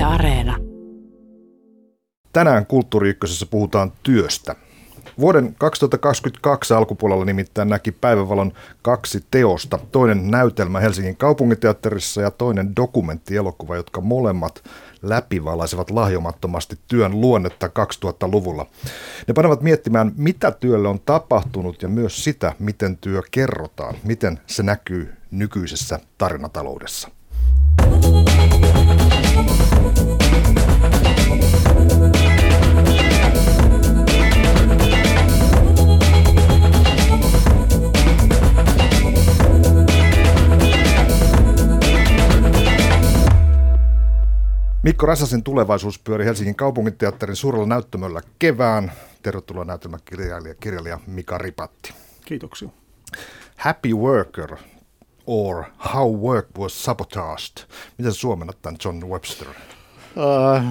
Yle Areena. Tänään Kulttuuri puhutaan työstä. Vuoden 2022 alkupuolella nimittäin näki päivävalon kaksi teosta. Toinen näytelmä Helsingin kaupunginteatterissa ja toinen dokumenttielokuva, jotka molemmat läpivalaisevat lahjomattomasti työn luonnetta 2000-luvulla. Ne panevat miettimään, mitä työlle on tapahtunut ja myös sitä, miten työ kerrotaan, miten se näkyy nykyisessä tarinataloudessa. Mikko Räsäsen tulevaisuus pyöri Helsingin kaupunginteatterin suurella näyttämöllä kevään. Tervetuloa näytelmäkirjailija kirjailija Mika Ripatti. Kiitoksia. Happy Worker or How Work Was Sabotaged. Miten suomennat tämän John Webster? Uh,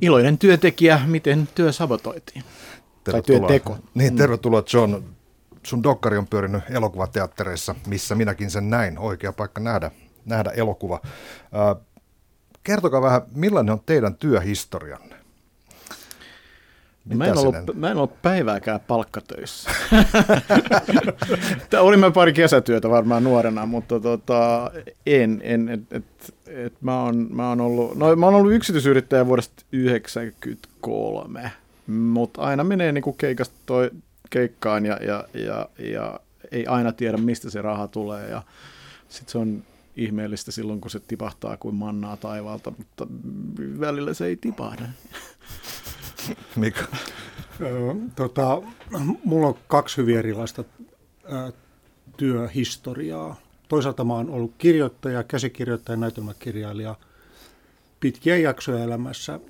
iloinen työntekijä, miten työ sabotoitiin. Tai työteko. Niin, tervetuloa John. Sun dokkari on pyörinyt elokuvateattereissa, missä minäkin sen näin. Oikea paikka nähdä, nähdä elokuva. Uh, Kertokaa vähän, millainen on teidän työhistorianne? mä en, ollut, mä en ollut päivääkään palkkatöissä. Olimme pari kesätyötä varmaan nuorena, mutta tota, en. en et, et, et mä, oon, mä, oon ollut, no, mä oon ollut yksityisyrittäjä vuodesta 1993, mutta aina menee niinku keikasta toi, keikkaan ja, ja, ja, ja ei aina tiedä, mistä se raha tulee. Ja sitten se on ihmeellistä silloin, kun se tipahtaa kuin mannaa taivaalta, mutta välillä se ei tipahda. Mika? tota, mulla on kaksi hyvin erilaista työhistoriaa. Toisaalta mä oon ollut kirjoittaja, käsikirjoittaja, näytelmäkirjailija pitkiä jaksoja elämässä,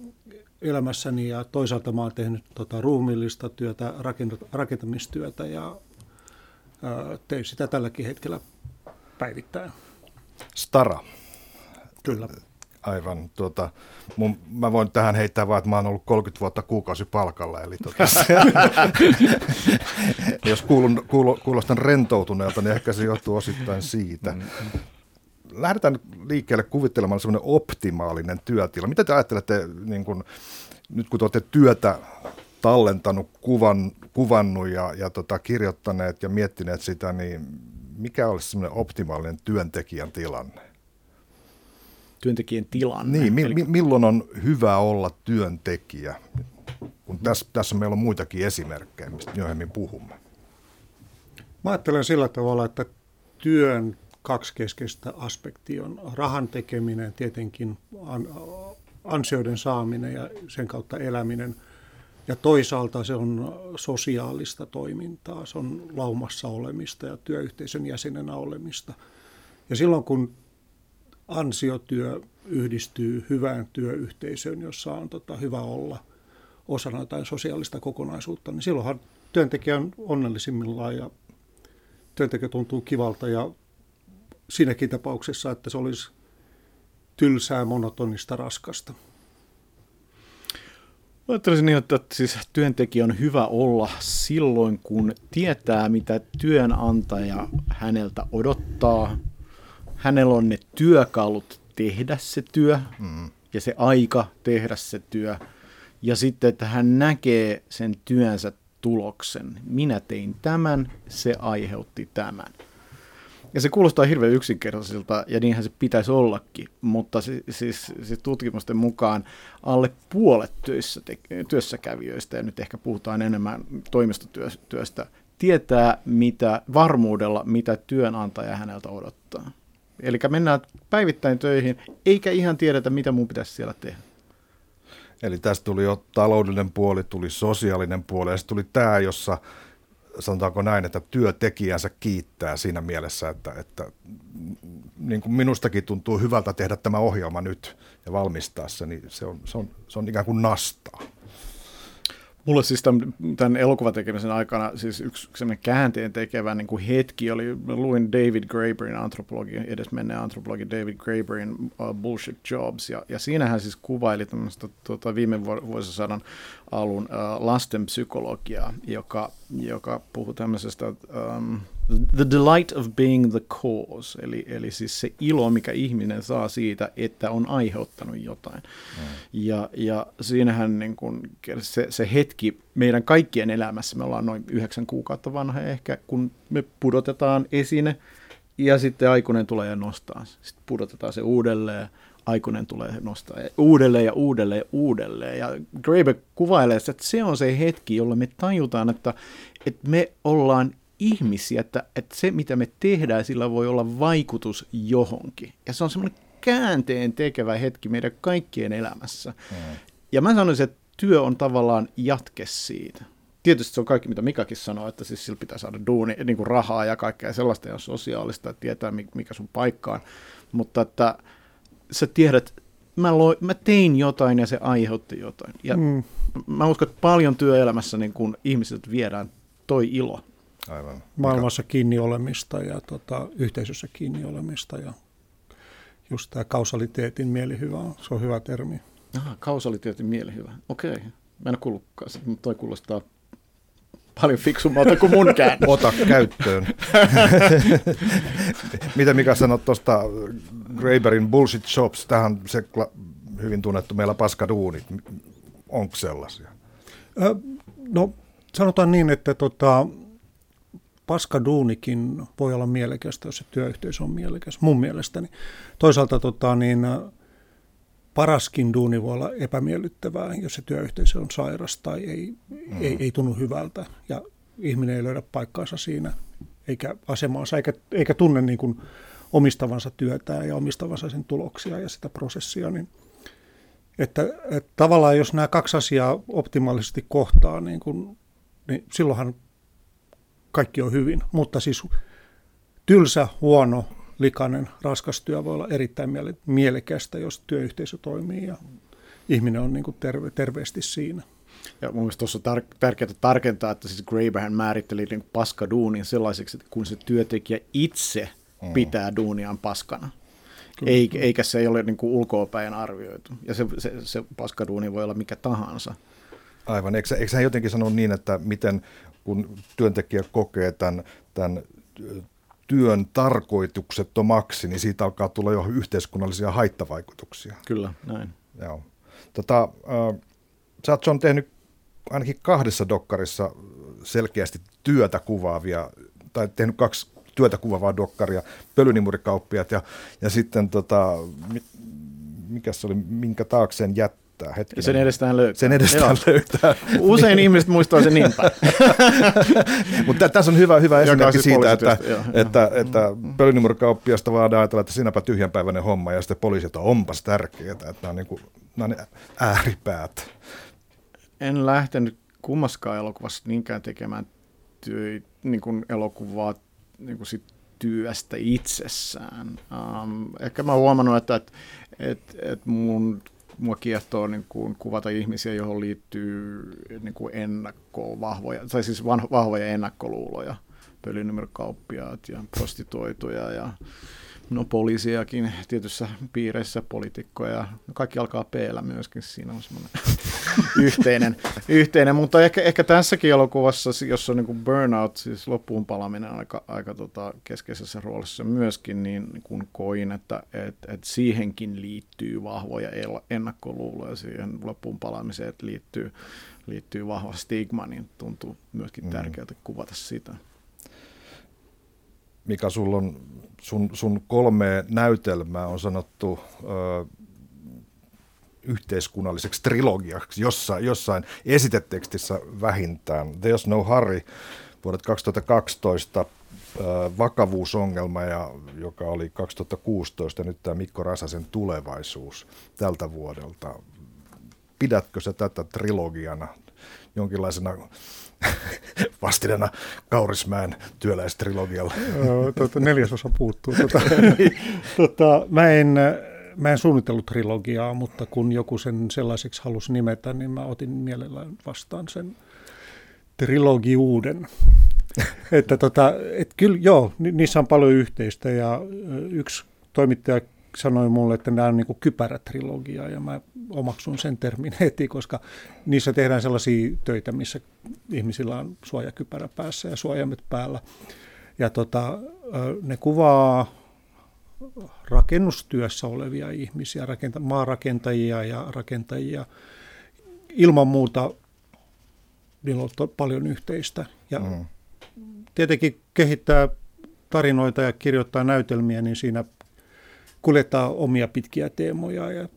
elämässäni ja toisaalta mä oon tehnyt tota, ruumillista työtä, rakentamistyötä ja ä, teen sitä tälläkin hetkellä päivittäin. Stara. Kyllä. Aivan. Tuota, mun, mä voin tähän heittää vaan, että mä oon ollut 30 vuotta kuukausi palkalla. Eli tuota, jos kuulun, kuulo, kuulostan rentoutuneelta, niin ehkä se johtuu osittain siitä. Lähdetään liikkeelle kuvittelemaan semmoinen optimaalinen työtila. Mitä te ajattelette, niin kun, nyt kun te olette työtä tallentanut, kuvan, kuvannut ja, ja tota, kirjoittaneet ja miettineet sitä, niin mikä olisi semmoinen optimaalinen työntekijän tilanne? Työntekijän tilanne? Niin, mi- mi- milloin on hyvä olla työntekijä? Kun tässä, tässä meillä on muitakin esimerkkejä, mistä myöhemmin puhumme. Mä ajattelen sillä tavalla, että työn kaksi keskeistä aspektia on rahan tekeminen, tietenkin ansioiden saaminen ja sen kautta eläminen – ja toisaalta se on sosiaalista toimintaa, se on laumassa olemista ja työyhteisön jäsenenä olemista. Ja silloin kun ansiotyö yhdistyy hyvään työyhteisöön, jossa on tota, hyvä olla osana jotain sosiaalista kokonaisuutta, niin silloinhan työntekijä on onnellisimmillaan ja työntekijä tuntuu kivalta ja siinäkin tapauksessa, että se olisi tylsää, monotonista, raskasta. Ajattelisin niin, että siis työntekijä on hyvä olla silloin, kun tietää, mitä työnantaja häneltä odottaa. Hänellä on ne työkalut tehdä se työ mm. ja se aika tehdä se työ. Ja sitten, että hän näkee sen työnsä tuloksen. Minä tein tämän, se aiheutti tämän. Ja se kuulostaa hirveän yksinkertaisilta, ja niinhän se pitäisi ollakin, mutta siis, siis, siis tutkimusten mukaan alle puolet työssä, työssäkävijöistä, ja nyt ehkä puhutaan enemmän toimistotyöstä, tietää mitä, varmuudella, mitä työnantaja häneltä odottaa. Eli mennään päivittäin töihin, eikä ihan tiedetä, mitä mun pitäisi siellä tehdä. Eli tästä tuli jo taloudellinen puoli, tuli sosiaalinen puoli, ja sitten tuli tämä, jossa sanotaanko näin, että työtekijänsä kiittää siinä mielessä, että, että niin kuin minustakin tuntuu hyvältä tehdä tämä ohjelma nyt ja valmistaa se, niin se on, se on, se on ikään kuin nastaa. Mulle siis tämän, tämän elokuvatekemisen aikana siis yksi sellainen käänteen tekevä niin kuin hetki oli, luin David Graeberin antropologi, edesmenneen antropologi David Graeberin uh, Bullshit Jobs, ja, ja siinä hän siis kuvaili tämmöistä tuota, viime vuosisadan alun uh, lasten psykologiaa, joka joka puhuu tämmöisestä um, the delight of being the cause, eli, eli siis se ilo, mikä ihminen saa siitä, että on aiheuttanut jotain. Mm. Ja, ja siinähän niin kun, se, se hetki meidän kaikkien elämässä, me ollaan noin yhdeksän kuukautta vanha ehkä, kun me pudotetaan esine, ja sitten aikuinen tulee ja nostaa. Sitten pudotetaan se uudelleen, aikuinen tulee nostaa uudelleen ja uudelleen ja uudelleen. Ja Graeber kuvailee, että se on se hetki, jolla me tajutaan, että, että me ollaan ihmisiä, että, että se mitä me tehdään, sillä voi olla vaikutus johonkin. Ja se on semmoinen käänteen tekevä hetki meidän kaikkien elämässä. Mm. Ja mä sanoisin, että työ on tavallaan jatke siitä. Tietysti se on kaikki, mitä Mikakin sanoo, että siis sillä pitää saada duuni, niin kuin rahaa ja kaikkea sellaista ja sosiaalista, että tietää mikä sun paikka on. Mutta että sä tiedät, mä, lo, mä tein jotain ja se aiheutti jotain. Ja mm. mä uskon, että paljon työelämässä niin kun ihmiset viedään toi ilo. Aivan. Maailmassa kiinni olemista ja tota, yhteisössä kiinni olemista ja just tämä kausaliteetin mielihyvä, se on hyvä termi. Aha, kausaliteetin mielihyvä, okei. Okay. Mä en kuullutkaan mutta toi kuulostaa paljon fiksummalta kuin mun kään. Ota käyttöön. Mitä Mika sanot tuosta Graeberin Bullshit Shops, tähän se hyvin tunnettu meillä paskaduunit, onko sellaisia? no sanotaan niin, että tota, paskaduunikin voi olla mielekästä, jos se työyhteisö on mielekäs, mun mielestäni. Toisaalta tota, niin, paraskin duuni voi olla epämiellyttävää, jos se työyhteisö on sairas tai ei, mm. ei, ei tunnu hyvältä ja ihminen ei löydä paikkaansa siinä eikä asemaansa eikä, eikä tunne niin kuin omistavansa työtä ja omistavansa sen tuloksia ja sitä prosessia, niin että, että tavallaan jos nämä kaksi asiaa optimaalisesti kohtaa, niin, kuin, niin silloinhan kaikki on hyvin. Mutta siis tylsä, huono, likainen, raskas työ voi olla erittäin miele- mielekästä, jos työyhteisö toimii ja ihminen on niin kuin terve, terveesti siinä. Ja mun mielestä tuossa on tar- tärkeää tarkentaa, että siis Graeberhan määritteli niin paskaduunin sellaiseksi, että kun se työntekijä itse – mm. pitää duuniaan paskana. Eikä, eikä se ei ole niin kuin ulkoopäin arvioitu. Ja se, se, se paskaduuni voi olla mikä tahansa. Aivan. Eikö, eikö hän jotenkin sano niin, että miten kun työntekijä kokee tämän, tämän työn tarkoituksettomaksi, niin siitä alkaa tulla jo yhteiskunnallisia haittavaikutuksia. Kyllä, näin. Joo. Tota, äh, sä oot tehnyt ainakin kahdessa dokkarissa selkeästi työtä kuvaavia, tai tehnyt kaksi työtä kuvavaa dokkaria, pölynimurikauppiat ja, ja sitten tota, mikä se oli, minkä taakseen jättää. Hetkinen. Sen edestään löytää. Sen edestään Joo. löytää. Usein ihmiset muistaa sen niin Mutta tässä on hyvä, hyvä esimerkki siis siitä, että, että, että, että pölynimurikauppiasta vaan ajatella, että sinäpä tyhjänpäiväinen homma ja sitten poliisit on onpas tärkeää, että nämä on, niin kuin, nämä on ääripäät. En lähtenyt kummaskaan elokuvassa niinkään tekemään työ, niin kuin elokuvaa niin kuin sit työstä itsessään. Um, ehkä mä oon huomannut, että et, et, et mun, mua kiehtoo niin kuin kuvata ihmisiä, johon liittyy niin kuin ennakkoon vahvoja, tai siis vahvoja ennakkoluuloja, pölynumerokauppiaat ja prostituoituja ja no poliisiakin tietyissä piireissä, poliitikkoja, kaikki alkaa p myöskin, siinä on semmoinen yhteinen, yhteinen, mutta ehkä, ehkä tässäkin elokuvassa, jossa on niin burnout, siis loppuun palaminen aika, aika tota keskeisessä roolissa myöskin, niin kun koin, että et, et siihenkin liittyy vahvoja ennakkoluuloja, siihen loppuun palaamiseen liittyy, liittyy vahva stigma, niin tuntuu myöskin mm. tärkeältä kuvata sitä. Mikä sulla on, sun, sun kolme näytelmää on sanottu ö, yhteiskunnalliseksi trilogiaksi jossain, jossain esitetekstissä vähintään. There's no hurry vuodet 2012 vakavuusongelma, ja, joka oli 2016, ja nyt tämä Mikko Rasasen tulevaisuus tältä vuodelta. Pidätkö sä tätä trilogiana jonkinlaisena vastinena Kaurismäen työläistrilogialle. tuota, neljäsosa puuttuu. Tuota, tuota, mä, en, mä en suunnitellut trilogiaa, mutta kun joku sen sellaiseksi halusi nimetä, niin mä otin mielellään vastaan sen trilogiuuden. että tota, et kyllä joo, niissä on paljon yhteistä ja yksi toimittaja sanoi mulle, että nämä on niin kypärätrilogia ja mä omaksun sen termin heti, koska niissä tehdään sellaisia töitä, missä ihmisillä on suojakypärä päässä ja suojamet päällä. Ja tota, ne kuvaa rakennustyössä olevia ihmisiä, rakenta, maarakentajia ja rakentajia. Ilman muuta niillä on paljon yhteistä. Ja mm. tietenkin kehittää tarinoita ja kirjoittaa näytelmiä, niin siinä kuljettaa omia pitkiä teemoja ja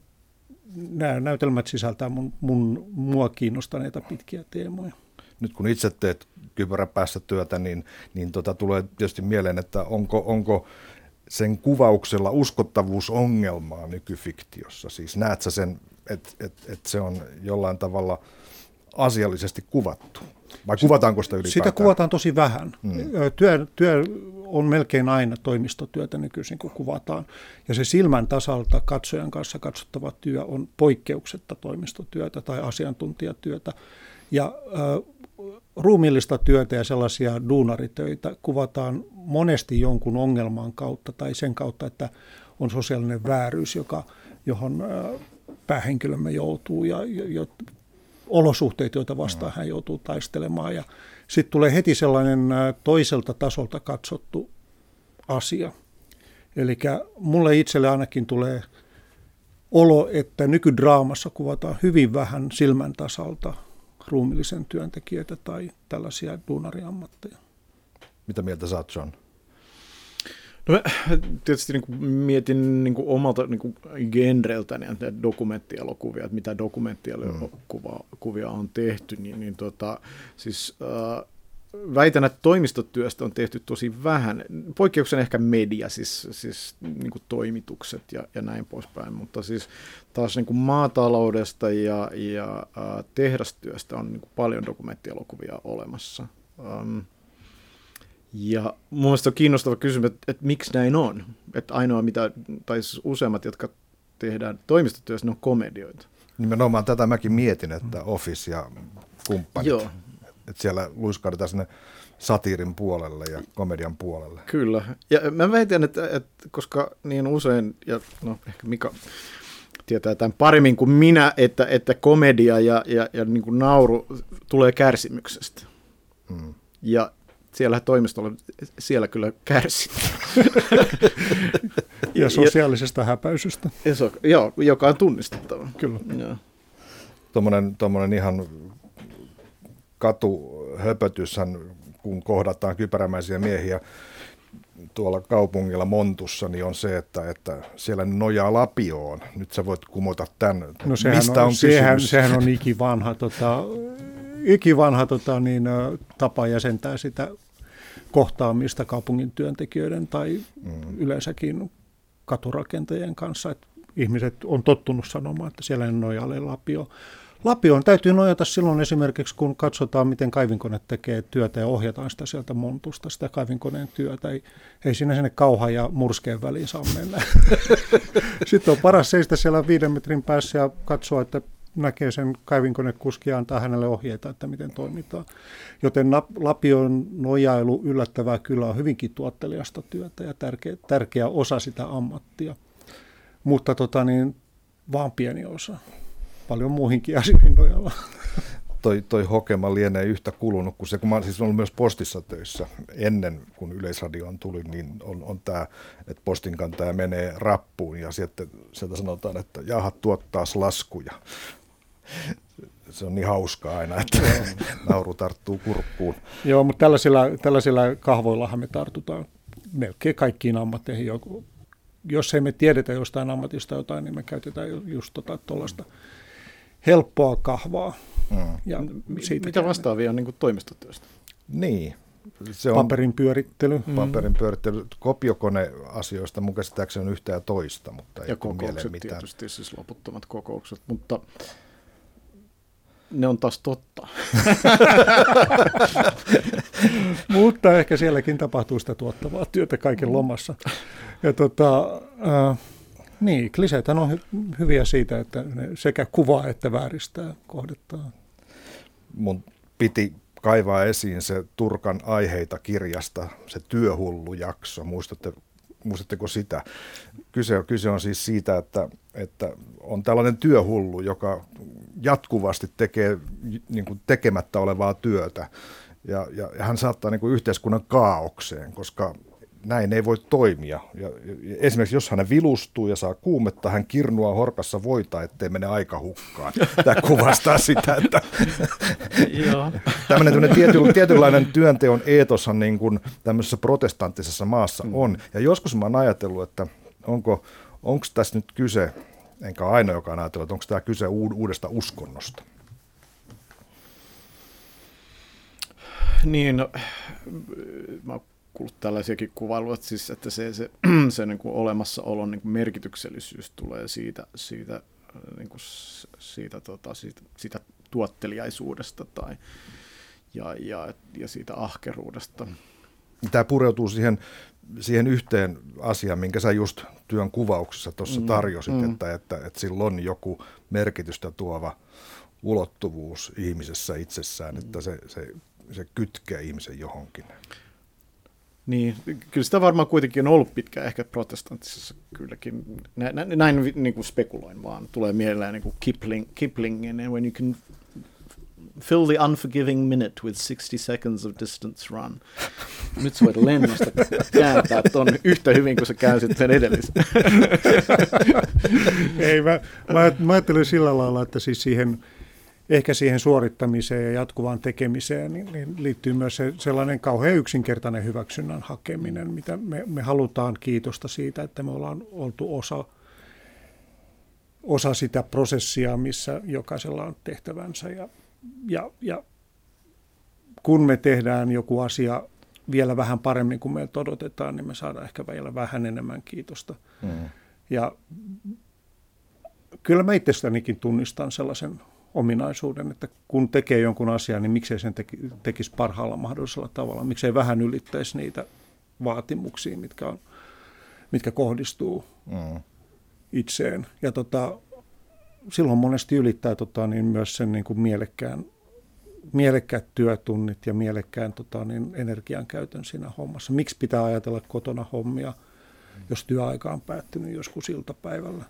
nämä näytelmät sisältää mun, mun, mua kiinnostaneita pitkiä teemoja. Nyt kun itse teet kypäräpäässä työtä, niin, niin tota, tulee tietysti mieleen, että onko, onko sen kuvauksella uskottavuusongelmaa nykyfiktiossa? Siis näet sä sen, että et, et se on jollain tavalla asiallisesti kuvattu? Vai kuvataanko sitä ylipäätään? Sitä kuvataan tosi vähän. Hmm. Työ, työ on melkein aina toimistotyötä nykyisin, kun kuvataan. Ja se silmän tasalta katsojan kanssa katsottava työ on poikkeuksetta toimistotyötä tai asiantuntijatyötä. Ja äh, ruumiillista työtä ja sellaisia duunaritöitä kuvataan monesti jonkun ongelman kautta tai sen kautta, että on sosiaalinen vääryys, joka, johon päähenkilömme joutuu ja jo, olosuhteet, joita vastaan hän joutuu taistelemaan. Ja sitten tulee heti sellainen toiselta tasolta katsottu asia. Eli mulle itselle ainakin tulee olo, että nykydraamassa kuvataan hyvin vähän silmän tasalta ruumillisen työntekijöitä tai tällaisia duunariammatteja. Mitä mieltä sä oot, John? No tietysti niin kuin mietin niin kuin omalta niin kuin genreltä niin dokumenttielokuvia, että mitä dokumenttielokuvia mm. on tehty, niin, niin tota, siis, äh, väitän, että toimistotyöstä on tehty tosi vähän. Poikkeuksen ehkä media, siis, siis niin kuin toimitukset ja, ja näin poispäin, mutta siis taas niin kuin maataloudesta ja, ja äh, tehdastyöstä on niin kuin paljon dokumenttielokuvia olemassa. Um, ja mun mielestä on kiinnostava kysymys, että, että miksi näin on. Että ainoa mitä, tai siis useimmat, jotka tehdään toimistotyössä, ne on komedioita. Nimenomaan tätä mäkin mietin, että Office ja kumppanit. Joo että siellä luiskaudutaan sinne satiirin puolelle ja komedian puolelle. Kyllä. Ja mä väitän, että, että koska niin usein, ja no ehkä Mika tietää tämän paremmin kuin minä, että, että komedia ja, ja, ja niin kuin nauru tulee kärsimyksestä. Hmm. Ja siellä toimistolla, siellä kyllä kärsi. ja sosiaalisesta ja, häpäisystä. Ja so, joo, joka on tunnistettava. Kyllä. Tuommoinen ihan katuhöpötyshän, kun kohdataan kypärämäisiä miehiä tuolla kaupungilla Montussa, niin on se, että, että siellä nojaa lapioon. Nyt sä voit kumota tämän. No sehän Mistä on, on sehän, sehän on ikivanha, tota, ikivanha tota, niin, tapa jäsentää sitä kohtaamista kaupungin työntekijöiden tai mm. yleensäkin katurakentajien kanssa. Että ihmiset on tottunut sanomaan, että siellä nojaa lapio. Lapioon täytyy nojata silloin esimerkiksi, kun katsotaan, miten kaivinkone tekee työtä ja ohjataan sitä sieltä montusta, sitä kaivinkoneen työtä. Ei, ei siinä sinne kauhan ja murskeen väliin saa mennä. Sitten on paras seistä siellä viiden metrin päässä ja katsoa, että näkee sen kaivinkonekuski ja antaa hänelle ohjeita, että miten toimitaan. Joten Lapion nojailu yllättävää kyllä on hyvinkin tuottelijasta työtä ja tärkeä, tärkeä osa sitä ammattia. Mutta tota niin, vaan pieni osa paljon muihinkin asioihin nojalla. Toi, toi hokema lienee yhtä kulunut kuin se, kun mä siis ollut myös postissa töissä ennen kuin Yleisradioon tuli, niin on, on tämä, että postinkantaja menee rappuun ja sitten sieltä sanotaan, että jaha, tuottaa laskuja. Se on niin hauskaa aina, että nauru tarttuu kurkkuun. Joo, mutta tällaisilla, tällaisilla kahvoillahan me tartutaan melkein kaikkiin ammatteihin. Jos ei me tiedetä jostain ammatista jotain, niin me käytetään just tuollaista tota, helppoa kahvaa. Mm. Ja siitä Mitä vastaavia on niin kuin toimistotyöstä? Niin. Se on paperin pyörittely. Mm. Paperin pyörittely. Kopiokoneasioista mun käsittääkseni on yhtä ja toista, mutta ei ja kokoukset mitään. tietysti, siis loputtomat kokoukset, mutta ne on taas totta. mutta ehkä sielläkin tapahtuu sitä tuottavaa työtä kaiken lomassa. Ja tota, äh, niin, kliseet on hy- hyviä siitä, että ne sekä kuvaa että vääristää kohdettaa. Mun piti kaivaa esiin se Turkan aiheita kirjasta, se työhullu jakso. Muistatte muistatteko sitä? Kyse, kyse on siis siitä, että, että on tällainen työhullu, joka jatkuvasti tekee niin kuin tekemättä olevaa työtä. Ja, ja, ja hän saattaa niin kuin yhteiskunnan kaaukseen, koska näin ei voi toimia. Ja, ja esimerkiksi jos hän vilustuu ja saa kuumetta, hän kirnua horkassa voita, ettei mene aika hukkaan. Tämä kuvastaa sitä, että tämmöinen tiety, tietynlainen työnteon eetoshan niin kuin tämmöisessä protestanttisessa maassa mm. on. Ja joskus mä oon ajatellut, että onko, onko tässä nyt kyse, enkä ainoa, joka on ajatellut, että onko tämä kyse uudesta uskonnosta. Niin, no, mä kuullut tällaisiakin kuvailuja, siis että se, se, se niin kuin olemassaolon niin kuin merkityksellisyys tulee siitä, siitä, niin kuin siitä, tota, siitä, siitä tuotteliaisuudesta tai, ja, ja, ja siitä ahkeruudesta. Tämä pureutuu siihen, siihen yhteen asiaan, minkä sä just työn kuvauksessa tuossa mm, tarjosit, mm. Että, että, että sillä on joku merkitystä tuova ulottuvuus ihmisessä itsessään, mm. että se, se, se kytkee ihmisen johonkin. Niin, kyllä sitä varmaan kuitenkin on ollut pitkään ehkä protestanttisessa kylläkin. Näin, näin, näin niin kuin spekuloin vaan. Tulee mieleen niin kuin Kipling, Kiplingin, and when you can fill the unforgiving minute with 60 seconds of distance run. Nyt sä voit lennosta kääntää ton yhtä hyvin kuin sä käänsit sen edellisen. Ei, mä, mä, mä ajattelen sillä lailla, että siis siihen ehkä siihen suorittamiseen ja jatkuvaan tekemiseen niin, niin liittyy myös se, sellainen kauhean yksinkertainen hyväksynnän hakeminen, mitä me, me halutaan kiitosta siitä, että me ollaan oltu osa, osa sitä prosessia, missä jokaisella on tehtävänsä. Ja, ja, ja kun me tehdään joku asia vielä vähän paremmin kuin meiltä odotetaan, niin me saadaan ehkä vielä vähän enemmän kiitosta. Mm. Ja kyllä mä itsestänikin tunnistan sellaisen ominaisuuden, että kun tekee jonkun asian, niin miksei sen teki, tekisi parhaalla mahdollisella tavalla, miksei vähän ylittäisi niitä vaatimuksia, mitkä, on, mitkä kohdistuu mm. itseen. Ja tota, silloin monesti ylittää tota, niin myös sen niin kuin mielekkään, mielekkäät työtunnit ja mielekkään tota, niin energian käytön siinä hommassa. Miksi pitää ajatella kotona hommia, jos työaika on päättynyt joskus iltapäivällä?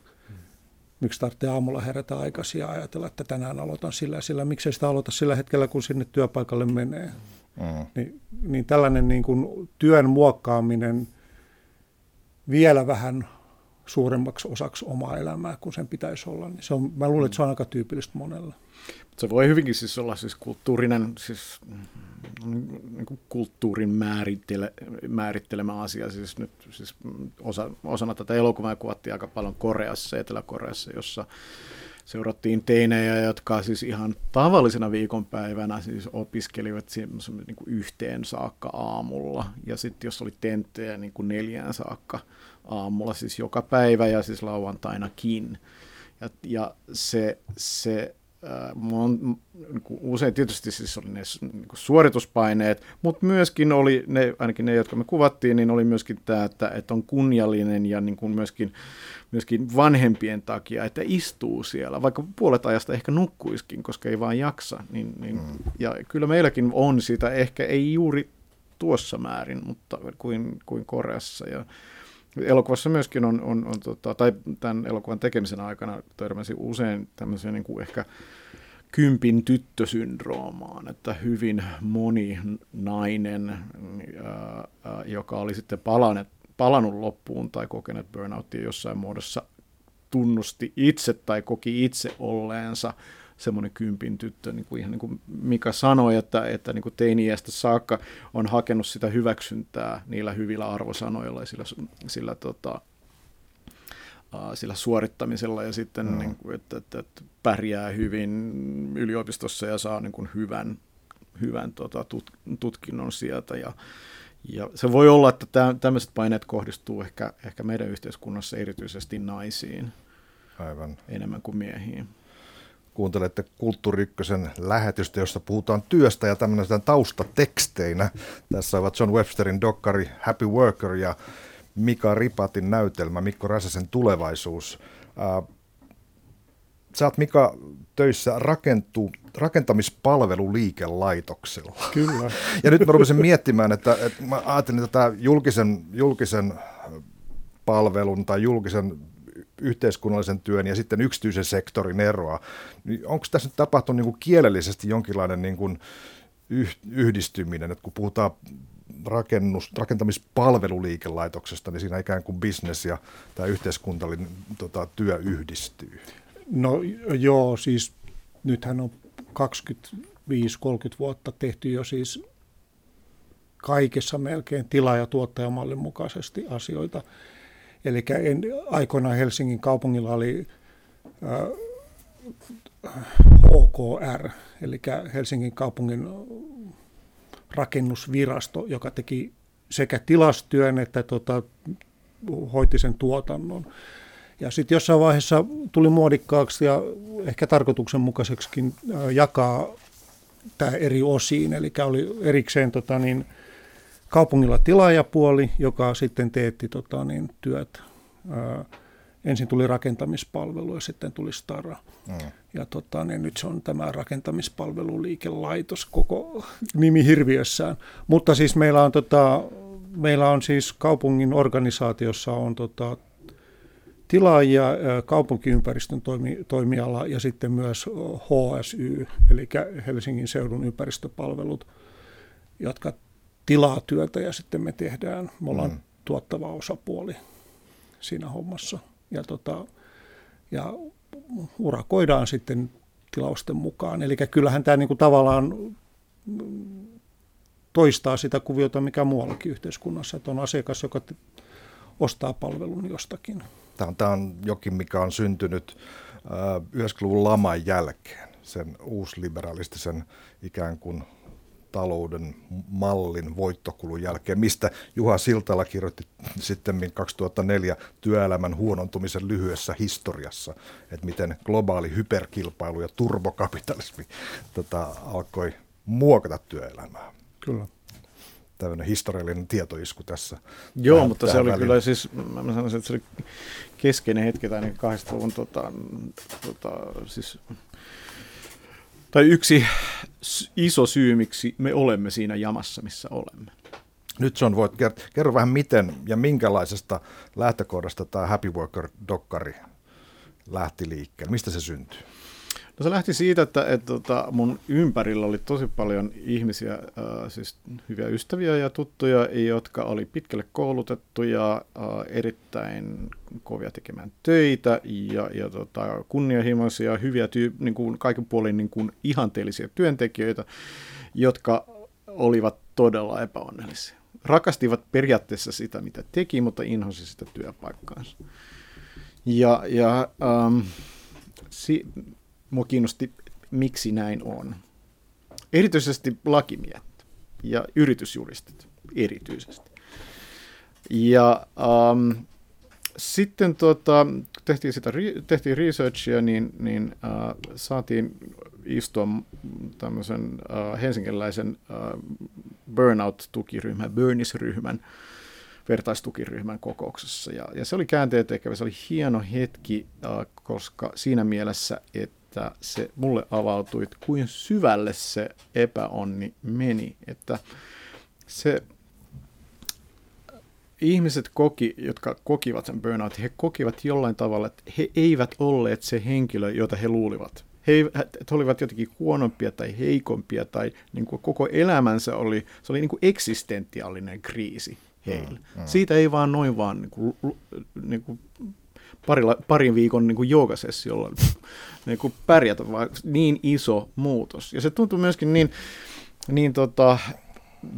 miksi tarvitsee aamulla herätä aikaisin ja ajatella, että tänään aloitan sillä ja sillä, miksei sitä aloita sillä hetkellä, kun sinne työpaikalle menee. Mm. Niin, niin tällainen niin kuin työn muokkaaminen vielä vähän suuremmaksi osaksi omaa elämää kuin sen pitäisi olla, niin se on, mä luulen, että se on aika tyypillistä monella. Se voi hyvinkin siis olla siis kulttuurinen, siis niin kuin kulttuurin määrittele, määrittelemä asia. Siis nyt siis osa, osana tätä elokuvaa kuvattiin aika paljon Koreassa, Etelä-Koreassa, jossa seurattiin teinejä, jotka siis ihan tavallisena viikonpäivänä siis opiskelivat niin kuin yhteen saakka aamulla. Ja sitten jos oli tenttejä niin kuin neljään saakka aamulla, siis joka päivä ja siis lauantainakin. Ja, ja se, se on, niin usein tietysti siis oli ne niin suorituspaineet, mutta myöskin oli, ne, ainakin ne, jotka me kuvattiin, niin oli myöskin tämä, että, että on kunniallinen ja niin kuin myöskin, myöskin vanhempien takia, että istuu siellä, vaikka puolet ajasta ehkä nukkuiskin, koska ei vaan jaksa. Niin, niin, mm. Ja kyllä meilläkin on sitä, ehkä ei juuri tuossa määrin, mutta kuin, kuin Koreassa. Ja, elokuvassa myöskin on, on, on tota, tai tämän elokuvan tekemisen aikana törmäsin usein tämmöiseen niin kuin ehkä kympin tyttösyndroomaan, että hyvin moni nainen, ää, joka oli sitten palannut, palannut loppuun tai kokenut burnouttia jossain muodossa, tunnusti itse tai koki itse olleensa semmoinen kympin tyttö, niin kuin ihan niin kuin Mika sanoi, että, että niin kuin teini-iästä saakka on hakenut sitä hyväksyntää niillä hyvillä arvosanoilla ja sillä, sillä, tota, sillä suorittamisella ja sitten, mm. niin kuin, että, että, että pärjää hyvin yliopistossa ja saa niin kuin hyvän, hyvän tota, tut, tutkinnon sieltä ja, ja se voi olla, että tämmöiset paineet kohdistuu ehkä, ehkä meidän yhteiskunnassa erityisesti naisiin Aivan. enemmän kuin miehiin kuuntelette Kulttuuri Ykkösen lähetystä, jossa puhutaan työstä ja tämmöisenä taustateksteinä. Tässä ovat John Websterin dokkari Happy Worker ja Mika Ripatin näytelmä Mikko Räsäsen tulevaisuus. Sä oot Mika töissä rakentu, rakentamispalveluliikelaitoksella. Kyllä. Ja nyt mä rupesin miettimään, että, että mä ajattelin tätä julkisen, julkisen palvelun tai julkisen yhteiskunnallisen työn ja sitten yksityisen sektorin eroa. Niin onko tässä nyt tapahtunut niin kuin kielellisesti jonkinlainen niin kuin yhdistyminen, että kun puhutaan rakennus, rakentamispalveluliikelaitoksesta, niin siinä ikään kuin bisnes ja tämä yhteiskuntallinen tota, työ yhdistyy. No joo, siis nythän on 25-30 vuotta tehty jo siis kaikessa melkein tila- ja tuottajamallin mukaisesti asioita. Eli aikoinaan Helsingin kaupungilla oli äh, HKR, eli Helsingin kaupungin rakennusvirasto, joka teki sekä tilastyön että tota, hoiti sen tuotannon. Ja sitten jossain vaiheessa tuli muodikkaaksi ja ehkä tarkoituksenmukaiseksikin jakaa tämä eri osiin. Eli oli erikseen tota, niin, kaupungilla tilaajapuoli, joka sitten teetti tota, niin, työt. Ää, ensin tuli rakentamispalvelu ja sitten tuli Stara. Mm. Ja tota, niin nyt se on tämä rakentamispalveluliikelaitos koko nimi hirviössään. Mutta siis meillä on, tota, meillä on siis kaupungin organisaatiossa on tota, tilaajia, kaupunkiympäristön toimi, toimiala ja sitten myös HSY, eli Helsingin seudun ympäristöpalvelut, jotka tilaa työtä ja sitten me tehdään, me ollaan mm. tuottava osapuoli siinä hommassa. Ja, tota, ja urakoidaan sitten tilausten mukaan. Eli kyllähän tämä niin kuin tavallaan toistaa sitä kuviota, mikä muuallakin yhteiskunnassa, että on asiakas, joka ostaa palvelun jostakin. Tämä on, tämä on jokin, mikä on syntynyt 90-luvun laman jälkeen, sen uusliberalistisen ikään kuin talouden mallin voittokulun jälkeen, mistä Juha Siltala kirjoitti sitten 2004 työelämän huonontumisen lyhyessä historiassa, että miten globaali hyperkilpailu ja turbokapitalismi tota, alkoi muokata työelämää. Kyllä tämmöinen historiallinen tietoisku tässä. Joo, tähän, mutta tähän se oli väliin. kyllä siis, mä sanoisin, että se oli keskeinen hetki, tai niin 80-luvun tota, tota, siis tai yksi iso syy, miksi me olemme siinä jamassa, missä olemme. Nyt John, voit kertoa, kerro vähän miten ja minkälaisesta lähtökohdasta tämä Happy Worker-dokkari lähti liikkeelle. Mistä se syntyy? No se lähti siitä, että, että tota, mun ympärillä oli tosi paljon ihmisiä, äh, siis hyviä ystäviä ja tuttuja, jotka oli pitkälle koulutettuja, äh, erittäin kovia tekemään töitä ja, ja tota, kunnianhimoisia, hyviä, tyy- niin kuin kaiken puolin niin kuin ihanteellisia työntekijöitä, jotka olivat todella epäonnellisia. Rakastivat periaatteessa sitä, mitä teki, mutta inhosi sitä työpaikkaansa. Ja, ja ähm, si- mua kiinnosti, miksi näin on. Erityisesti lakimiehet ja yritysjuristit erityisesti. Ja um, sitten tota, tehtiin, sitä, tehtiin researchia, niin, niin uh, saatiin istua tämmöisen uh, helsinkiläisen uh, burnout-tukiryhmän, Burnis-ryhmän, vertaistukiryhmän kokouksessa. Ja, ja se oli käänteen tekevä, se oli hieno hetki, uh, koska siinä mielessä, että että se mulle avautui, että kuin syvälle se epäonni meni, että se ihmiset koki, jotka kokivat sen burnout, he kokivat jollain tavalla, että he eivät olleet se henkilö, jota he luulivat. He, he olivat jotenkin huonompia tai heikompia tai niin kuin koko elämänsä oli, se oli niin kuin eksistentiaalinen kriisi heille. Mm, mm. Siitä ei vaan noin vaan niin kuin, niin kuin parilla, parin viikon niin kuin joogasessiolla niin kuin pärjätä, vaan niin iso muutos. Ja se tuntuu myöskin niin, niin tota,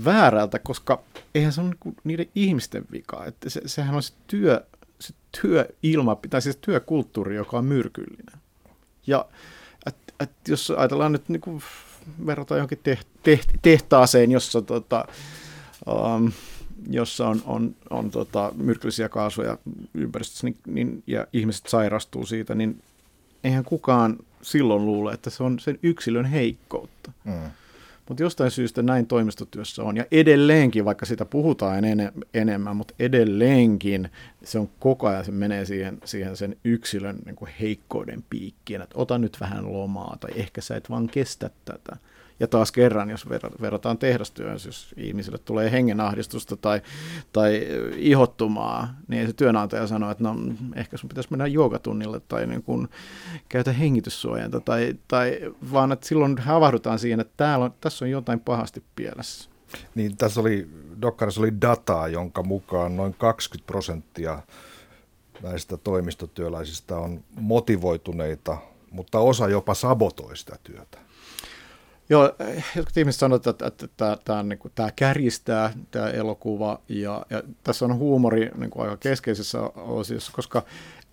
väärältä, koska eihän se ole niin niiden ihmisten vika. Että se, sehän on se, työ, se työilma, tai siis työkulttuuri, joka on myrkyllinen. Ja et, et jos ajatellaan nyt niin kuin verrataan johonkin teht, teht, tehtaaseen, jossa tota, um, jossa on, on, on tota, myrkyllisiä kaasuja ympäristössä niin, niin, ja ihmiset sairastuu siitä, niin eihän kukaan silloin luule, että se on sen yksilön heikkoutta. Mm. Mutta jostain syystä näin toimistotyössä on. Ja edelleenkin, vaikka sitä puhutaan en, enemmän, mutta edelleenkin se on koko ajan, se menee siihen, siihen sen yksilön niin kuin heikkouden piikkiin, että ota nyt vähän lomaa tai ehkä sä et vaan kestä tätä. Ja taas kerran, jos verrataan tehdastyöhön, jos ihmisille tulee hengenahdistusta tai, tai ihottumaa, niin se työnantaja sanoo, että no ehkä sun pitäisi mennä joogatunnille tai niin kuin käytä hengityssuojainta. Tai, tai vaan että silloin havahdutaan siihen, että täällä on, tässä on jotain pahasti pielessä. Niin tässä oli, Dokkarissa oli dataa, jonka mukaan noin 20 prosenttia näistä toimistotyöläisistä on motivoituneita, mutta osa jopa sabotoi sitä työtä. Joo, jotkut ihmiset sanovat, että, että, että tämä, niin kuin, tämä kärjistää tämä elokuva ja, ja tässä on huumori niin kuin aika keskeisessä osiossa, koska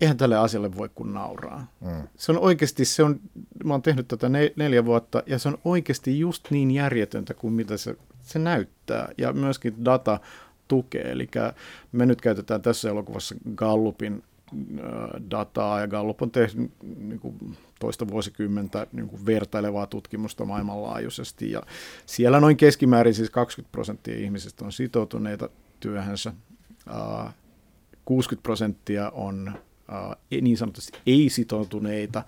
eihän tälle asialle voi kuin nauraa. Mm. Se on oikeasti, se on, mä oon tehnyt tätä neljä vuotta ja se on oikeasti just niin järjetöntä kuin mitä se, se näyttää ja myöskin data tukee. Eli me nyt käytetään tässä elokuvassa Gallupin dataa ja Gallup on tehnyt niin kuin, toista vuosikymmentä niin kuin vertailevaa tutkimusta maailmanlaajuisesti ja siellä noin keskimäärin siis 20 prosenttia ihmisistä on sitoutuneita työhönsä, 60 prosenttia on niin sanotusti ei-sitoutuneita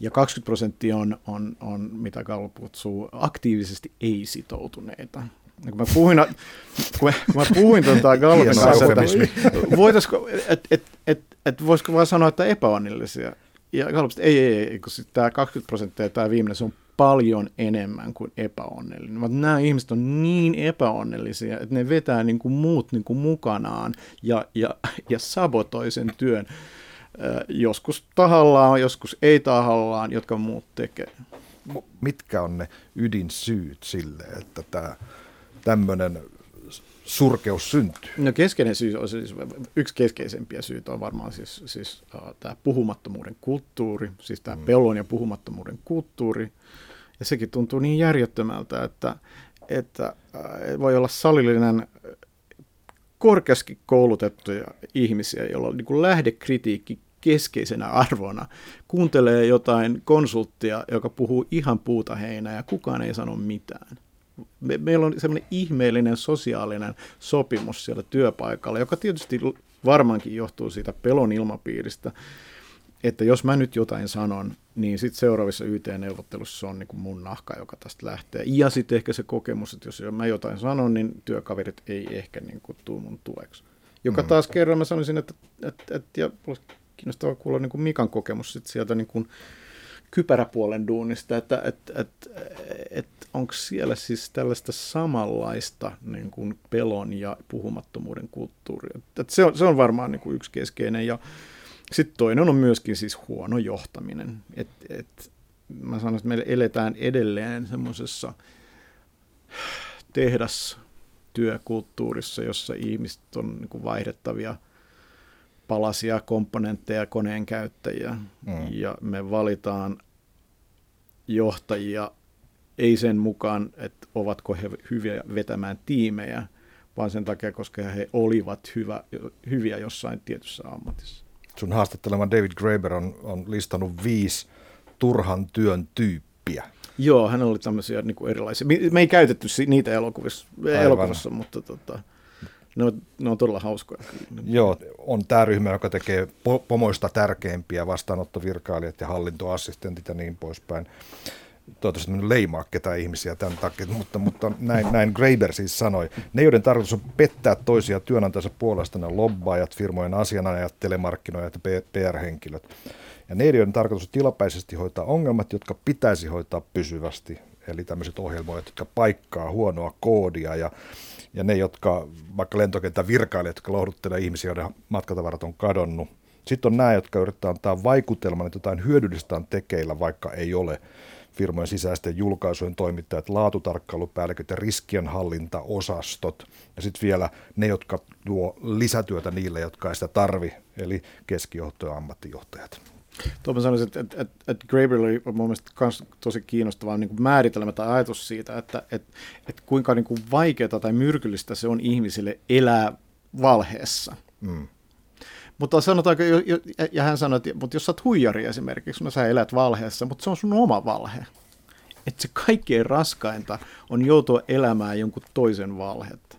ja 20 prosenttia on, on, on, mitä Gallup kutsuu, aktiivisesti ei-sitoutuneita. Kun mä puhuin, kun mä, kun mä puhuin tuota Gallupin kanssa, että voitaisiko, et, et, et, et voisiko vaan sanoa, että epäonnellisia. Ja Gallup, ei, ei, ei, kun tämä 20 prosenttia tämä viimeinen, se on paljon enemmän kuin epäonnellinen. Mutta nämä ihmiset on niin epäonnellisia, että ne vetää niin kuin muut niin kuin mukanaan ja, ja, ja sabotoi sen työn. Joskus tahallaan, joskus ei tahallaan, jotka muut tekee. Mitkä on ne ydinsyyt sille, että tämä tämmöinen surkeus syntyy? No keskeinen syy on siis, yksi keskeisempiä syitä on varmaan siis, siis uh, tämä puhumattomuuden kulttuuri, siis tämä mm. pelon ja puhumattomuuden kulttuuri. Ja sekin tuntuu niin järjettömältä, että, että uh, voi olla salillinen korkeasti koulutettuja ihmisiä, joilla on niin lähdekritiikki keskeisenä arvona. Kuuntelee jotain konsulttia, joka puhuu ihan puuta heinää ja kukaan ei sano mitään me, meillä on semmoinen ihmeellinen sosiaalinen sopimus siellä työpaikalla, joka tietysti varmaankin johtuu siitä pelon ilmapiiristä, että jos mä nyt jotain sanon, niin sitten seuraavissa YT-neuvottelussa se on niin kuin mun nahka, joka tästä lähtee. Ja sitten ehkä se kokemus, että jos mä jotain sanon, niin työkaverit ei ehkä niin kuin tuu mun tueksi. Joka mm. taas kerran mä sanoisin, että, että, että ja kiinnostavaa kuulla niin kuin Mikan kokemus sit sieltä niin kuin, kypäräpuolen duunista, että että että että onko siellä siis tällaista samanlaista niin kuin pelon ja puhumattomuuden kulttuuria. Että se, on, se on varmaan niin kuin yksi keskeinen. Ja sitten toinen on myöskin siis huono johtaminen. Et, et, mä sanon, että me eletään edelleen semmoisessa tehdastyökulttuurissa, jossa ihmiset on niin kuin vaihdettavia – palasia komponentteja koneen käyttäjiä mm. ja me valitaan johtajia ei sen mukaan, että ovatko he hyviä vetämään tiimejä, vaan sen takia, koska he olivat hyvä, hyviä jossain tietyssä ammatissa. Sun haastattelema David Graeber on, on listannut viisi turhan työn tyyppiä. Joo, hän oli tämmöisiä niin kuin erilaisia. Me ei käytetty niitä elokuvissa, elokuvassa, mutta tota, ne on, ne on todella hauskoja. Joo, on tämä ryhmä, joka tekee pomoista tärkeimpiä vastaanottovirkailijat ja hallintoassistentit ja niin poispäin. Toivottavasti minun leimaa ketään ihmisiä tämän takia, mutta, mutta näin, näin Graeber siis sanoi. Ne, joiden tarkoitus on pettää toisia työnantajansa puolesta, ne lobbaajat, firmojen asianajat, telemarkkinoijat ja PR-henkilöt. Ja ne, joiden tarkoitus on tilapäisesti hoitaa ongelmat, jotka pitäisi hoitaa pysyvästi, eli tämmöiset ohjelmoijat, jotka paikkaa huonoa koodia ja ja ne, jotka vaikka lentokentän virkailijat, jotka lohduttelee ihmisiä, joiden matkatavarat on kadonnut. Sitten on nämä, jotka yrittää antaa vaikutelman, että jotain hyödyllistä on tekeillä, vaikka ei ole firmojen sisäisten julkaisujen toimittajat, laatutarkkailupäälliköt ja riskienhallintaosastot. Ja sitten vielä ne, jotka tuo lisätyötä niille, jotka ei sitä tarvi, eli keskijohto ja ammattijohtajat. Tuo mä sanoisin, että, että, että, että Graeber oli mun mielestä myös tosi kiinnostava niin kuin määritelmä tai ajatus siitä, että, että, että kuinka niin kuin vaikeaa tai myrkyllistä se on ihmisille elää valheessa. Mm. Mutta sanotaanko, ja hän sanoi, että mutta jos sä oot huijari esimerkiksi, no sä elät valheessa, mutta se on sun oma valhe. Että se kaikkein raskainta on joutua elämään jonkun toisen valhetta.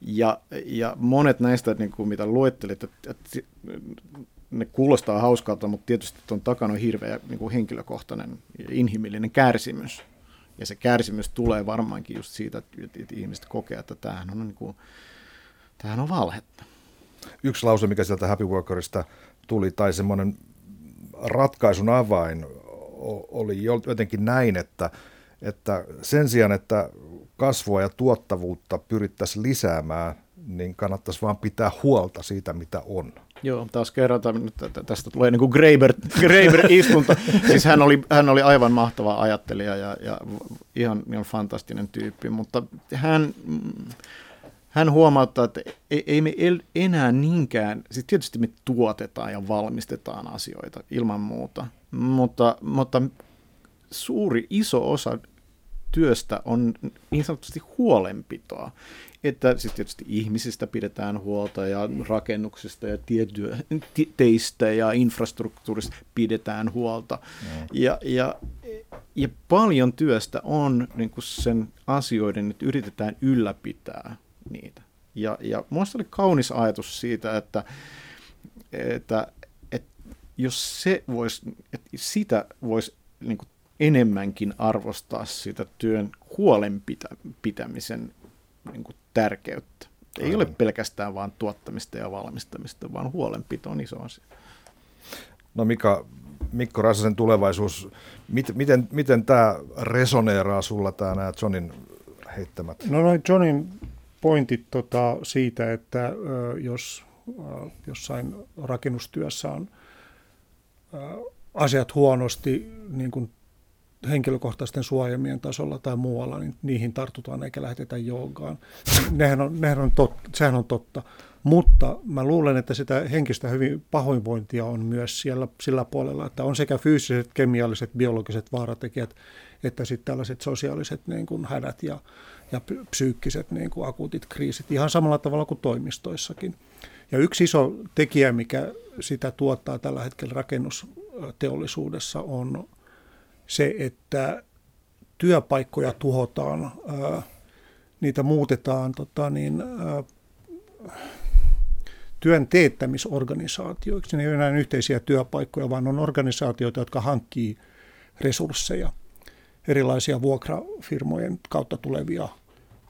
Ja, ja monet näistä, niin kuin mitä luettelit, että, että ne kuulostaa hauskalta, mutta tietysti tuon takana on hirveä niin kuin henkilökohtainen inhimillinen kärsimys. Ja se kärsimys tulee varmaankin just siitä, että, että ihmiset kokee, että tämähän on, niin kuin, tämähän on valhetta. Yksi lause, mikä sieltä Happy Workerista tuli, tai semmoinen ratkaisun avain oli jotenkin näin, että, että sen sijaan, että kasvua ja tuottavuutta pyrittäisiin lisäämään, niin kannattaisi vaan pitää huolta siitä, mitä on. Joo, taas kerrotaan, tästä tulee niin kuin Graeber, Graeber-istunto. siis hän oli, hän oli aivan mahtava ajattelija ja, ja ihan, ihan fantastinen tyyppi, mutta hän, hän huomauttaa, että ei, ei me enää niinkään, siis tietysti me tuotetaan ja valmistetaan asioita ilman muuta, mutta, mutta suuri iso osa työstä on niin sanotusti huolenpitoa. Että siis tietysti ihmisistä pidetään huolta ja rakennuksista ja tietyä, teistä ja infrastruktuurista pidetään huolta. Mm. Ja, ja, ja paljon työstä on niin kuin sen asioiden, että yritetään ylläpitää niitä. Ja, ja minusta oli kaunis ajatus siitä, että, että, että jos se vois, että sitä voisi niin kuin enemmänkin arvostaa sitä työn huolenpitämisen niin kuin tärkeyttä. Ei Aivan. ole pelkästään vain tuottamista ja valmistamista, vaan huolenpito on iso asia. No Mika, Mikko Rasasen tulevaisuus, mit, miten, miten tämä resoneeraa sulla tämä nämä Johnin heittämät? No noin Johnin pointit tota, siitä, että ö, jos ö, jossain rakennustyössä on ö, asiat huonosti niin kuin henkilökohtaisten suojamien tasolla tai muualla, niin niihin tartutaan eikä lähetetä joogaan. Nehän on, nehän on totta, sehän on totta. Mutta mä luulen, että sitä henkistä hyvin pahoinvointia on myös siellä sillä puolella, että on sekä fyysiset, kemialliset, biologiset vaaratekijät, että sitten tällaiset sosiaaliset niin kuin hädät ja, ja psyykkiset niin kuin akuutit kriisit, ihan samalla tavalla kuin toimistoissakin. Ja yksi iso tekijä, mikä sitä tuottaa tällä hetkellä rakennusteollisuudessa, on se, että työpaikkoja tuhotaan, niitä muutetaan tota niin, työn teettämisorganisaatioiksi. Ne ei ole enää yhteisiä työpaikkoja, vaan on organisaatioita, jotka hankkii resursseja, erilaisia vuokrafirmojen kautta tulevia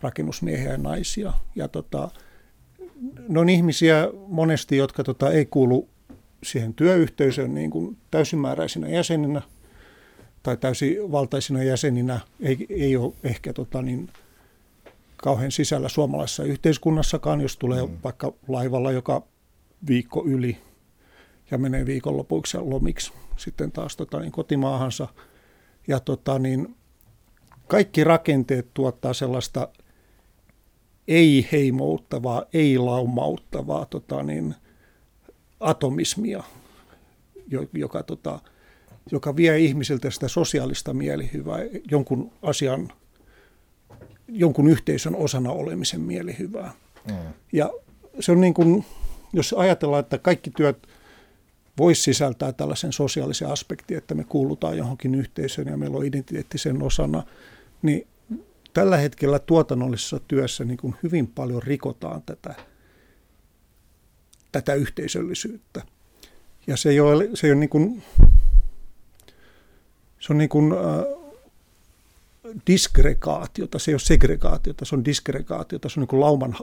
rakennusmiehiä ja naisia. Ja tota, ne on ihmisiä monesti, jotka tota, ei kuulu siihen työyhteisöön niin kuin täysimääräisinä jäseninä – tai täysivaltaisina jäseninä ei, ei ole ehkä tota, niin, kauhean sisällä suomalaisessa yhteiskunnassakaan, jos tulee mm. vaikka laivalla joka viikko yli ja menee viikonlopuiksi ja lomiksi sitten taas tota, niin kotimaahansa. Ja tota, niin, kaikki rakenteet tuottaa sellaista ei-heimouttavaa, ei-laumauttavaa tota, niin, atomismia, joka tota, joka vie ihmisiltä sitä sosiaalista mielihyvää, jonkun asian, jonkun yhteisön osana olemisen mielihyvää. Mm. Ja se on niin kuin, jos ajatellaan, että kaikki työt voisi sisältää tällaisen sosiaalisen aspektin, että me kuulutaan johonkin yhteisöön ja meillä on identiteetti sen osana, niin tällä hetkellä tuotannollisessa työssä niin kuin hyvin paljon rikotaan tätä, tätä yhteisöllisyyttä. Ja se ei ole, se ei ole niin kuin, se on niin kuin äh, diskregaatiota, se ei ole segregaatiota, se on diskregaatiota, se on niin kuin lauman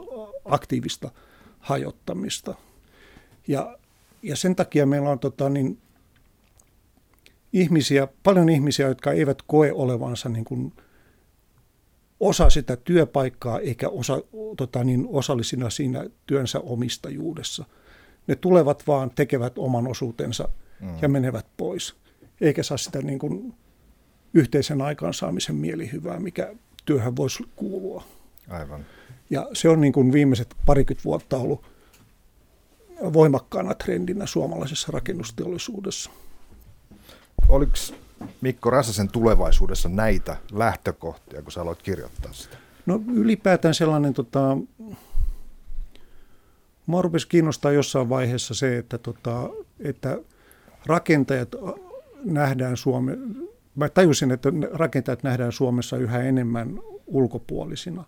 aktiivista hajottamista. Ja, ja sen takia meillä on tota, niin, ihmisiä, paljon ihmisiä, jotka eivät koe olevansa niin kuin osa sitä työpaikkaa eikä osa, tota, niin osallisina siinä työnsä omistajuudessa. Ne tulevat vaan, tekevät oman osuutensa mm. ja menevät pois eikä saa sitä niin kuin yhteisen aikaansaamisen mielihyvää, mikä työhön voisi kuulua. Aivan. Ja se on niin kuin viimeiset parikymmentä vuotta ollut voimakkaana trendinä suomalaisessa rakennusteollisuudessa. Oliko Mikko Räsäsen tulevaisuudessa näitä lähtökohtia, kun sä aloit kirjoittaa sitä? No ylipäätään sellainen, tota, rupesi kiinnostaa jossain vaiheessa se, että, tota, että rakentajat nähdään Suome, mä tajusin, että rakentajat nähdään Suomessa yhä enemmän ulkopuolisina.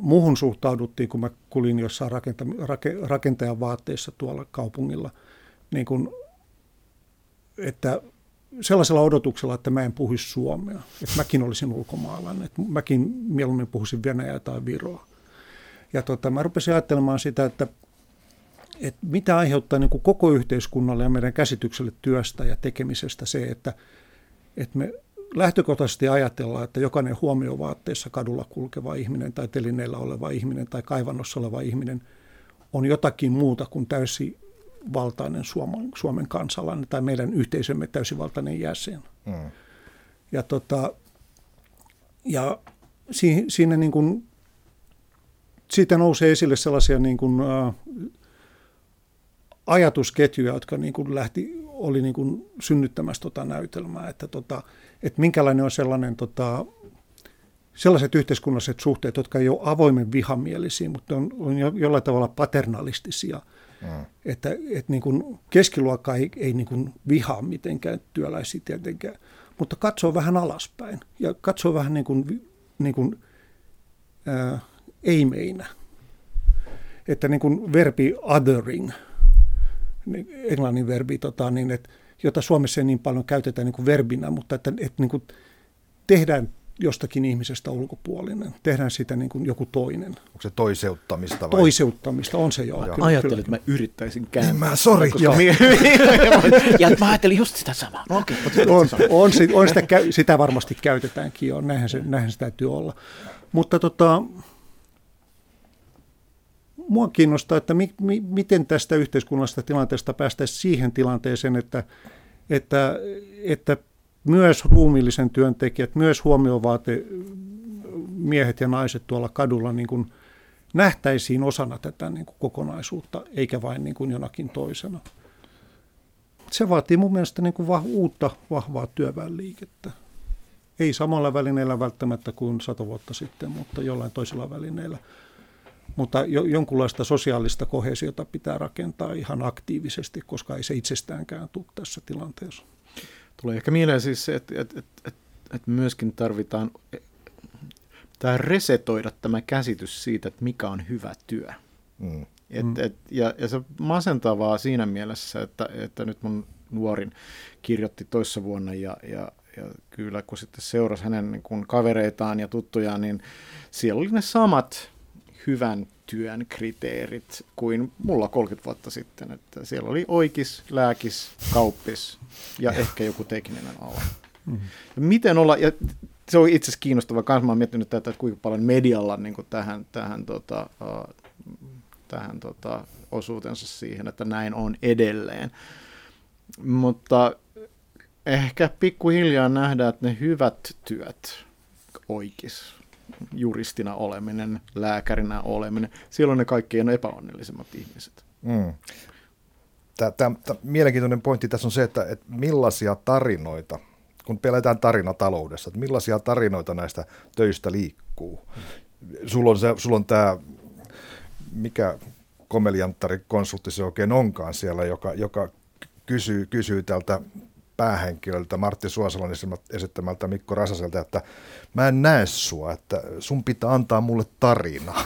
Muuhun suhtauduttiin, kun mä kulin jossain rakenta, rake, rakentajan vaatteissa tuolla kaupungilla, niin kun, että sellaisella odotuksella, että mä en puhuisi suomea. Että mäkin olisin ulkomaalainen, että mäkin mieluummin puhuisin Venäjää tai Viroa. Ja tota, mä rupesin ajattelemaan sitä, että, että mitä aiheuttaa niin kuin koko yhteiskunnalle ja meidän käsitykselle työstä ja tekemisestä se, että, että me lähtökohtaisesti ajatellaan, että jokainen huomiovaatteessa kadulla kulkeva ihminen tai telineellä oleva ihminen tai kaivannossa oleva ihminen on jotakin muuta kuin täysi valtainen Suomen, Suomen kansalainen tai meidän yhteisömme täysivaltainen jäsen. Mm. Ja, tota, ja si, siinä niin kuin, siitä nousee esille sellaisia niin kuin, ä, ajatusketjuja, jotka niin kuin lähti, oli niin kuin synnyttämässä tota näytelmää, että, tota, että minkälainen on sellainen tota, sellaiset yhteiskunnalliset suhteet, jotka ei ole avoimen vihamielisiä, mutta on, on jo, jollain tavalla paternalistisia – Mm. Että, että niin kuin keskiluokka ei, ei niin kuin vihaa mitenkään työläisiä tietenkään, mutta katsoo vähän alaspäin ja katsoo vähän niin kuin, niin kuin ää, ei meinä. Että niin kuin verbi othering, englannin verbi, tota, niin että, jota Suomessa ei niin paljon käytetään niin kuin verbinä, mutta että, että niin kuin tehdään jostakin ihmisestä ulkopuolinen. Tehdään sitä niin kuin joku toinen. Onko se toiseuttamista vai? Toiseuttamista, on se jo. Joo. Kyllä, Ajattelin, että mä yrittäisin kääntää. Mä, sori. Koska... ja mä ajattelin just sitä samaa. No, okay, on, on, on sitä, sitä varmasti käytetäänkin jo, näinhän se, näinhän se täytyy olla. Mutta tota, mua kiinnostaa, että mi, mi, miten tästä yhteiskunnallisesta tilanteesta päästäisiin siihen tilanteeseen, että, että, että myös ruumiillisen työntekijät, myös huomiovaate miehet ja naiset tuolla kadulla niin kuin nähtäisiin osana tätä niin kuin kokonaisuutta, eikä vain niin kuin jonakin toisena. Se vaatii mun mielestä niin kuin vah, uutta vahvaa työväenliikettä. Ei samalla välineellä välttämättä kuin sata vuotta sitten, mutta jollain toisella välineellä. Mutta jo, jonkunlaista sosiaalista kohesiota pitää rakentaa ihan aktiivisesti, koska ei se itsestäänkään tule tässä tilanteessa. Tulee ehkä mieleen siis se, että, että, että, että, että myöskin tarvitaan tai resetoida tämä käsitys siitä, että mikä on hyvä työ. Mm. Et, mm. et, ja, ja se masentavaa siinä mielessä, että, että nyt mun nuorin kirjoitti toissa vuonna ja, ja, ja kyllä kun sitten seurasi hänen niin kun kavereitaan ja tuttujaan, niin siellä oli ne samat hyvän työn kriteerit kuin mulla 30 vuotta sitten. Että siellä oli oikis, lääkis, kauppis ja ehkä joku tekninen ala. Mm-hmm. Ja miten olla, ja se on itse asiassa kiinnostavaa, kanssa mä oon miettinyt tätä, että kuinka paljon medialla niin kuin tähän, tähän, tota, tähän tota, osuutensa siihen, että näin on edelleen. Mutta ehkä pikkuhiljaa nähdään, että ne hyvät työt, oikis, juristina oleminen, lääkärinä oleminen, siellä on ne kaikkein epäonnellisemmat ihmiset. Mm. Tämä, tämä, tämä mielenkiintoinen pointti tässä on se, että, että millaisia tarinoita, kun pelätään tarinataloudessa, että millaisia tarinoita näistä töistä liikkuu. Sulla on, se, sulla on tämä, mikä komelianttari konsultti se oikein onkaan siellä, joka, joka kysyy, kysyy tältä päähenkilöltä Martti Suosalon esittämältä Mikko Rasaselta, että mä en näe sua, että sun pitää antaa mulle tarina.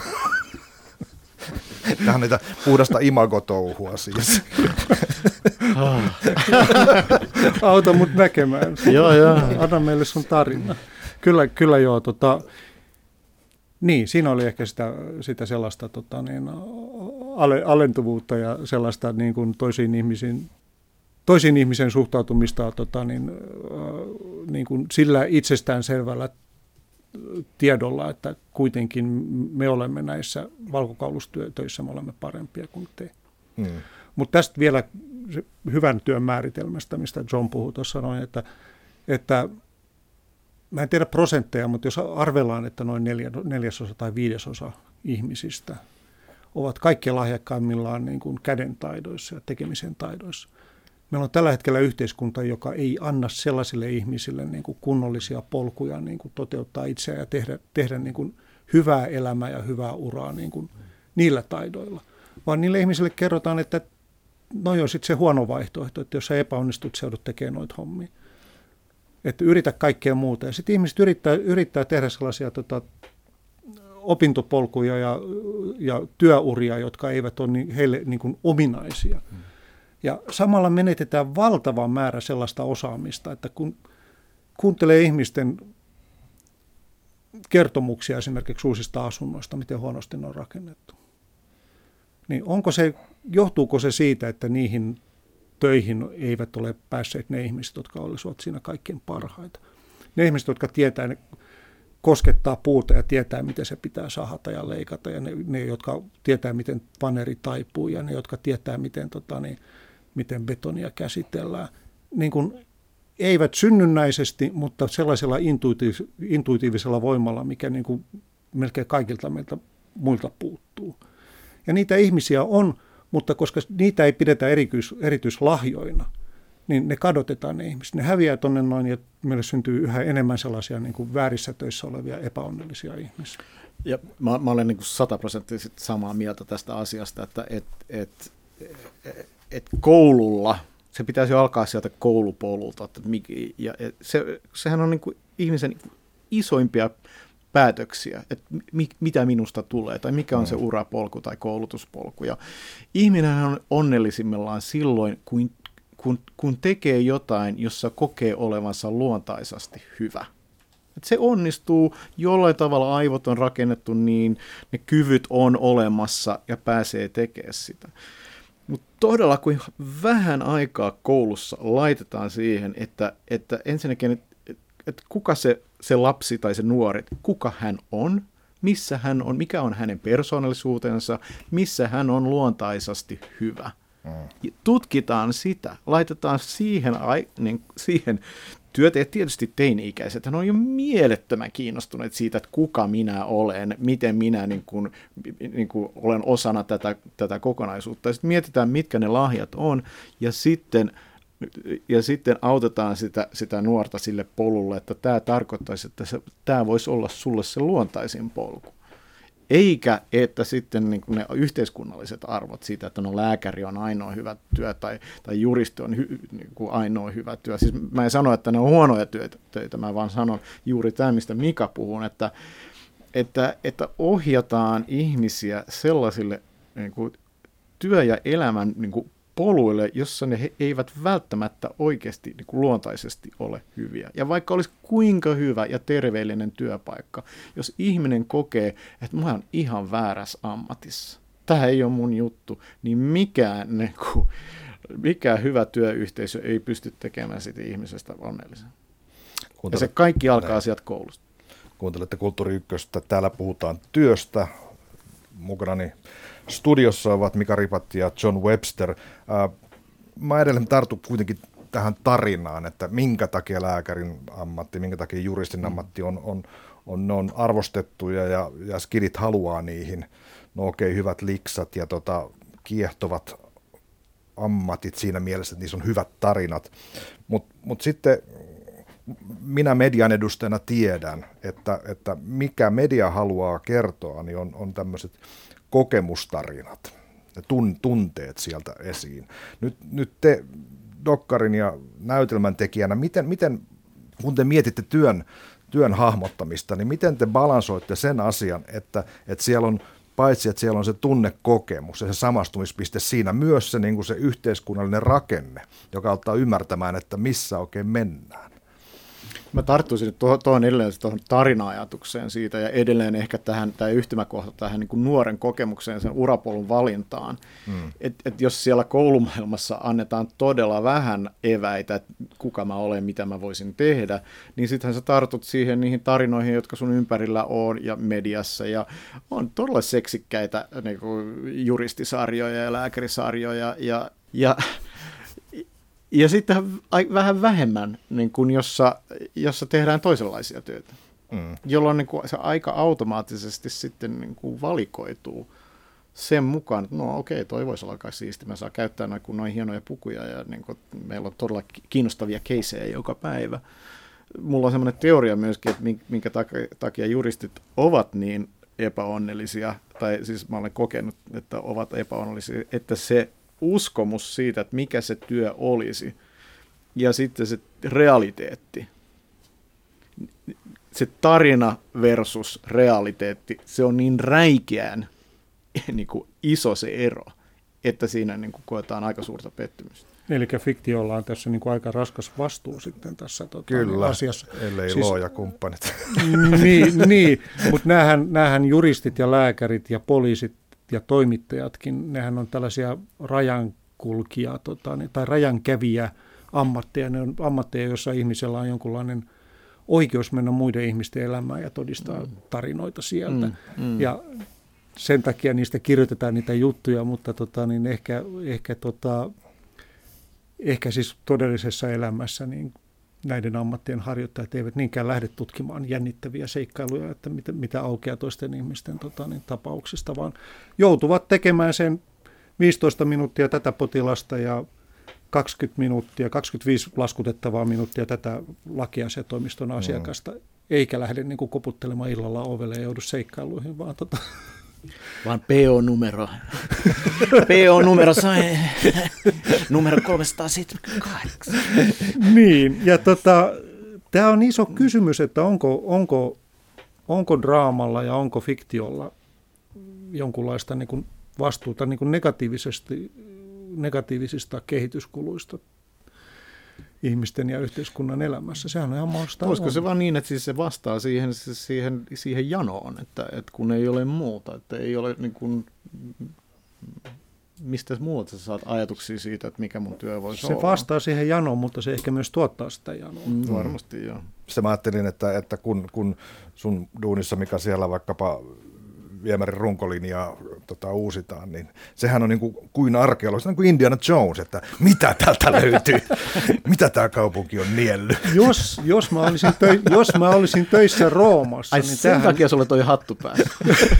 Tämä on niitä puhdasta imagotouhua siis. Auta mut näkemään. joo, joo. Anna meille sun tarina. Kyllä, kyllä joo. Tota, niin, siinä oli ehkä sitä, sitä sellaista tota, niin, alentuvuutta ja sellaista niin kuin toisiin ihmisiin toisiin ihmisen suhtautumista tota, niin, niin kuin sillä itsestäänselvällä tiedolla, että kuitenkin me olemme näissä valkokaulustyötöissä, me olemme parempia kuin te. Mm. Mutta tästä vielä hyvän työn määritelmästä, mistä John puhui tuossa noin, että, että mä en tiedä prosentteja, mutta jos arvellaan, että noin neljä, neljäsosa tai viidesosa ihmisistä ovat kaikkein lahjakkaimmillaan niin kuin kädentaidoissa ja tekemisen taidoissa, Meillä on tällä hetkellä yhteiskunta, joka ei anna sellaisille ihmisille niin kuin kunnollisia polkuja niin kuin toteuttaa itseään ja tehdä, tehdä niin kuin hyvää elämää ja hyvää uraa niin kuin niillä taidoilla. Vaan niille ihmisille kerrotaan, että no on sitten se huono vaihtoehto, että jos sä epäonnistut, sä joudut tekemään noita hommia. Että yritä kaikkea muuta. Ja sitten ihmiset yrittää, yrittää tehdä sellaisia tota, opintopolkuja ja, ja työuria, jotka eivät ole heille niin kuin ominaisia. Hmm Ja samalla menetetään valtava määrä sellaista osaamista, että kun kuuntelee ihmisten kertomuksia esimerkiksi uusista asunnoista, miten huonosti ne on rakennettu, niin onko se, johtuuko se siitä, että niihin töihin eivät ole päässeet ne ihmiset, jotka olisivat siinä kaikkein parhaita. Ne ihmiset, jotka tietää, ne koskettaa puuta ja tietää, miten se pitää sahata ja leikata, ja ne, ne jotka tietää, miten paneri taipuu, ja ne, jotka tietää, miten, tota, niin, miten betonia käsitellään. Niin kuin, eivät synnynnäisesti, mutta sellaisella intuitiiv- intuitiivisella voimalla, mikä niin kuin melkein kaikilta meiltä muilta puuttuu. Ja niitä ihmisiä on, mutta koska niitä ei pidetä erityis, erityislahjoina, niin ne kadotetaan ne ihmiset. Ne häviää tuonne noin ja meille syntyy yhä enemmän sellaisia niin kuin väärissä töissä olevia epäonnellisia ihmisiä. Ja mä, mä olen niin sataprosenttisesti samaa mieltä tästä asiasta, että et, et, et, et koululla, se pitäisi jo alkaa sieltä koulupolulta, että ja se, sehän on niin kuin ihmisen isoimpia päätöksiä, että mi, mitä minusta tulee tai mikä on se mm. urapolku tai koulutuspolku. Ja ihminen on onnellisimmillaan silloin, kun, kun, kun tekee jotain, jossa kokee olevansa luontaisesti hyvä. Et se onnistuu, jollain tavalla aivot on rakennettu niin, ne kyvyt on olemassa ja pääsee tekemään sitä. Mutta todella kuin vähän aikaa koulussa laitetaan siihen, että, että ensinnäkin, että että kuka se, se lapsi tai se nuori, kuka hän on, missä hän on, mikä on hänen persoonallisuutensa, missä hän on luontaisesti hyvä. Mm. Tutkitaan sitä, laitetaan siihen, niin, siihen työtä, tietysti teini-ikäiset, hän on jo mielettömän kiinnostuneet siitä, että kuka minä olen, miten minä niin kuin, niin kuin olen osana tätä, tätä kokonaisuutta. Sitten mietitään, mitkä ne lahjat on, ja sitten – ja sitten autetaan sitä, sitä nuorta sille polulle, että tämä tarkoittaisi, että se, tämä voisi olla sulle se luontaisin polku. Eikä, että sitten niin ne yhteiskunnalliset arvot siitä, että no lääkäri on ainoa hyvä työ tai, tai juristi on hy, niin kuin ainoa hyvä työ. Siis mä en sano, että ne on huonoja työtä, mä vaan sanon juuri tämä, mistä Mika puhuu, että, että, että ohjataan ihmisiä sellaisille niin kuin työ- ja elämän niin kuin poluille, jossa ne eivät välttämättä oikeasti niin kuin luontaisesti ole hyviä. Ja vaikka olisi kuinka hyvä ja terveellinen työpaikka, jos ihminen kokee, että mä oon ihan väärässä ammatissa, tämä ei ole mun juttu, niin mikään, niin kuin, mikään hyvä työyhteisö ei pysty tekemään sitä ihmisestä onnellisen. Ja se kaikki alkaa sieltä koulusta. Kuuntelette Kulttuuri Ykköstä. Täällä puhutaan työstä. Mukanani Studiossa ovat Mika Ripatti ja John Webster. Mä edelleen tartun kuitenkin tähän tarinaan, että minkä takia lääkärin ammatti, minkä takia juristin mm. ammatti on, on, on, ne on arvostettuja ja, ja skidit haluaa niihin. No okei, okay, hyvät liksat ja tota, kiehtovat ammatit siinä mielessä, että niissä on hyvät tarinat. Mutta mut sitten minä median edustajana tiedän, että, että mikä media haluaa kertoa, niin on, on tämmöiset kokemustarinat, ne tun, tunteet sieltä esiin. Nyt, nyt te dokkarin ja näytelmän tekijänä, miten, miten kun te mietitte työn, työn hahmottamista, niin miten te balansoitte sen asian, että, että siellä on paitsi että siellä on se tunnekokemus ja se samastumispiste siinä, myös se, niin kuin se yhteiskunnallinen rakenne, joka auttaa ymmärtämään, että missä oikein mennään. Mä tarttuisin tuohon, tuohon edelleen tuohon tarina-ajatukseen siitä ja edelleen ehkä tähän tämä yhtymäkohta tähän niin kuin nuoren kokemukseen, sen urapolun valintaan. Mm. Et, et jos siellä koulumaailmassa annetaan todella vähän eväitä, että kuka mä olen, mitä mä voisin tehdä, niin sittenhän sä tartut siihen niihin tarinoihin, jotka sun ympärillä on ja mediassa ja on todella seksikkäitä niin kuin juristisarjoja ja lääkärisarjoja ja, ja ja sitten vähän vähemmän, niin kuin jossa, jossa tehdään toisenlaisia töitä, mm. jolloin niin kuin se aika automaattisesti sitten niin kuin valikoituu sen mukaan, että no okei, toi voisi olla aika siisti, mä saan käyttää noin, noin hienoja pukuja ja niin kuin, meillä on todella kiinnostavia keisejä joka päivä. Mulla on semmoinen teoria myöskin, että minkä takia juristit ovat niin epäonnellisia, tai siis mä olen kokenut, että ovat epäonnellisia, että se uskomus siitä, että mikä se työ olisi, ja sitten se realiteetti. Se tarina versus realiteetti, se on niin räikeän niin kuin iso se ero, että siinä niin kuin koetaan aika suurta pettymystä. Eli fiktiolla on tässä niin kuin aika raskas vastuu sitten tässä tota, Kyllä, asiassa. ellei siis, ja kumppanit. niin, niin mutta näähän, näähän juristit ja lääkärit ja poliisit ja toimittajatkin, nehän on tällaisia rajankulkia tota, tai rajankäviä ammatteja. Ne on ammatteja, joissa ihmisellä on jonkunlainen oikeus mennä muiden ihmisten elämään ja todistaa mm. tarinoita sieltä. Mm, mm. Ja sen takia niistä kirjoitetaan niitä juttuja, mutta tota, niin ehkä, ehkä, tota, ehkä siis todellisessa elämässä niin näiden ammattien harjoittajat eivät niinkään lähde tutkimaan jännittäviä seikkailuja, että mitä, mitä aukeaa toisten ihmisten tota, niin, tapauksista, vaan joutuvat tekemään sen 15 minuuttia tätä potilasta ja 20 minuuttia, 25 laskutettavaa minuuttia tätä lakiasiatoimiston asiakasta, mm. eikä lähde niin kuin koputtelemaan illalla ovelle ja joudu seikkailuihin, vaan tota, vaan PO-numero. PO-numero sai numero 378. niin, ja tota, tämä on iso kysymys, että onko, onko, onko draamalla ja onko fiktiolla jonkunlaista niin kuin vastuuta niin kuin negatiivisesti, negatiivisista kehityskuluista ihmisten ja yhteiskunnan elämässä. Sehän on ihan mahdollista. Olisiko se vaan niin, että siis se vastaa siihen, siihen, siihen janoon, että, että kun ei ole muuta, että ei ole niin kuin, mistä muuta sä saat ajatuksia siitä, että mikä mun työ voisi se olla? Se vastaa siihen janoon, mutta se ehkä myös tuottaa sitä janoa. Mm, varmasti joo. Sitten mä ajattelin, että, että kun, kun sun duunissa, mikä siellä vaikkapa viemärin runkolinjaa tota, uusitaan, niin sehän on niin kuin, kuin arkeologista, niin kuin Indiana Jones, että mitä täältä löytyy, mitä tämä kaupunki on niellyt. Jos, jos, mä, olisin töi, jos mä olisin töissä Roomassa, Ai niin sen tähän, takia sulle toi hattu päässä.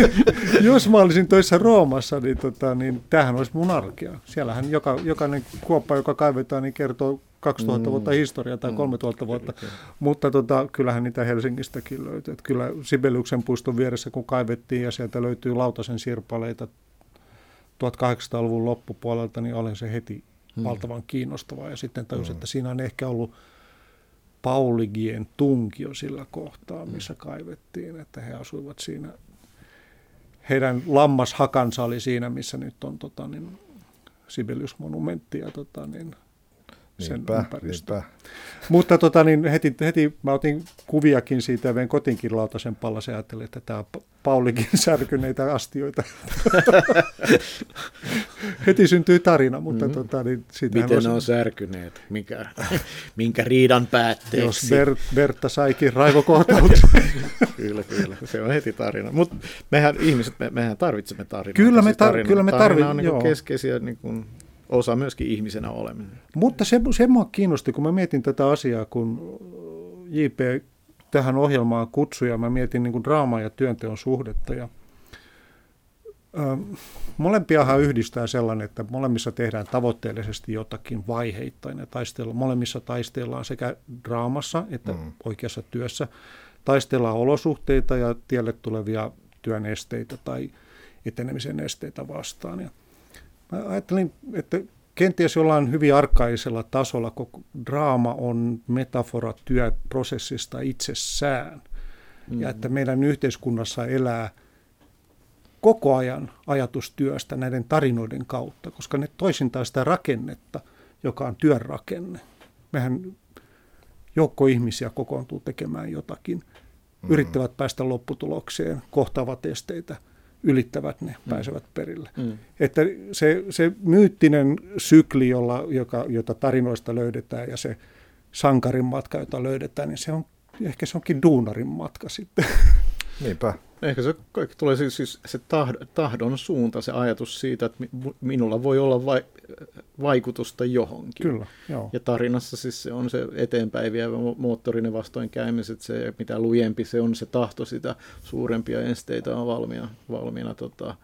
jos mä olisin töissä Roomassa, niin, tota, niin tämähän olisi mun arkea. Siellähän joka, jokainen kuoppa, joka kaivetaan, niin kertoo 2000 mm. vuotta historiaa tai 3000 mm. vuotta, kyllä, kyllä. mutta tota, kyllähän niitä Helsingistäkin löytyy. Että kyllä Sibeliuksen puiston vieressä kun kaivettiin ja sieltä löytyy lautasen sirpaleita 1800-luvun loppupuolelta, niin olen se heti mm. valtavan kiinnostava. Ja sitten tajusin, mm. että siinä on ehkä ollut Pauligien tunkio sillä kohtaa, mm. missä mm. kaivettiin, että he asuivat siinä. Heidän lammashakansa oli siinä, missä nyt on tota, niin, Sibelius-monumentti ja tota, niin, sen niinpä, ympäristö. Niinpä. Mutta tota, niin heti, heti mä otin kuviakin siitä ja vein kotinkin lautasen pallas ja ajattelin, että tämä on Paulikin särkyneitä astioita. heti syntyi tarina, mutta mm-hmm. tota, niin Miten voisi... ne on särkyneet? Mikä, minkä riidan päätteeksi? Jos Ber, Bertta saikin raivokohtauksen. kyllä, kyllä. Se on heti tarina. Mutta mehän ihmiset, me, mehän tarvitsemme tarinaa. Kyllä me, tar- tarina, kyllä me tarvitsemme. Tarina on niin keskeisiä niin kuin osa myöskin ihmisenä oleminen. Mutta se, se mua kiinnosti, kun mä mietin tätä asiaa, kun JP tähän ohjelmaan kutsuja, mä mietin niin draamaa ja työnteon suhdetta. Ja, ö, molempiahan yhdistää sellainen, että molemmissa tehdään tavoitteellisesti jotakin vaiheittain. Ja taistella, molemmissa taistellaan sekä draamassa että mm. oikeassa työssä. Taistellaan olosuhteita ja tielle tulevia työn esteitä tai etenemisen esteitä vastaan. Ja Mä ajattelin, että kenties jollain hyvin arkaisella tasolla koko draama on metafora työprosessista itsessään. Mm-hmm. Ja että meidän yhteiskunnassa elää koko ajan ajatustyöstä näiden tarinoiden kautta, koska ne toisintaa sitä rakennetta, joka on työn rakenne. Mehän joukko ihmisiä kokoontuu tekemään jotakin, mm-hmm. yrittävät päästä lopputulokseen, kohtaavat esteitä – ylittävät ne, mm. pääsevät perille. Mm. Että se, se myyttinen sykli, jolla, joka, jota tarinoista löydetään ja se sankarin matka, jota löydetään, niin se on, ehkä se onkin duunarin matka sitten. Niinpä. Ehkä se kaikki tulee siis, siis se tahdon suunta, se ajatus siitä, että minulla voi olla vai, vaikutusta johonkin. Kyllä, joo. Ja tarinassa siis se on se eteenpäin vievä moottorinen vastoinkäymiset, se mitä lujempi se on se tahto, sitä suurempia esteitä on valmiina, valmiina tota,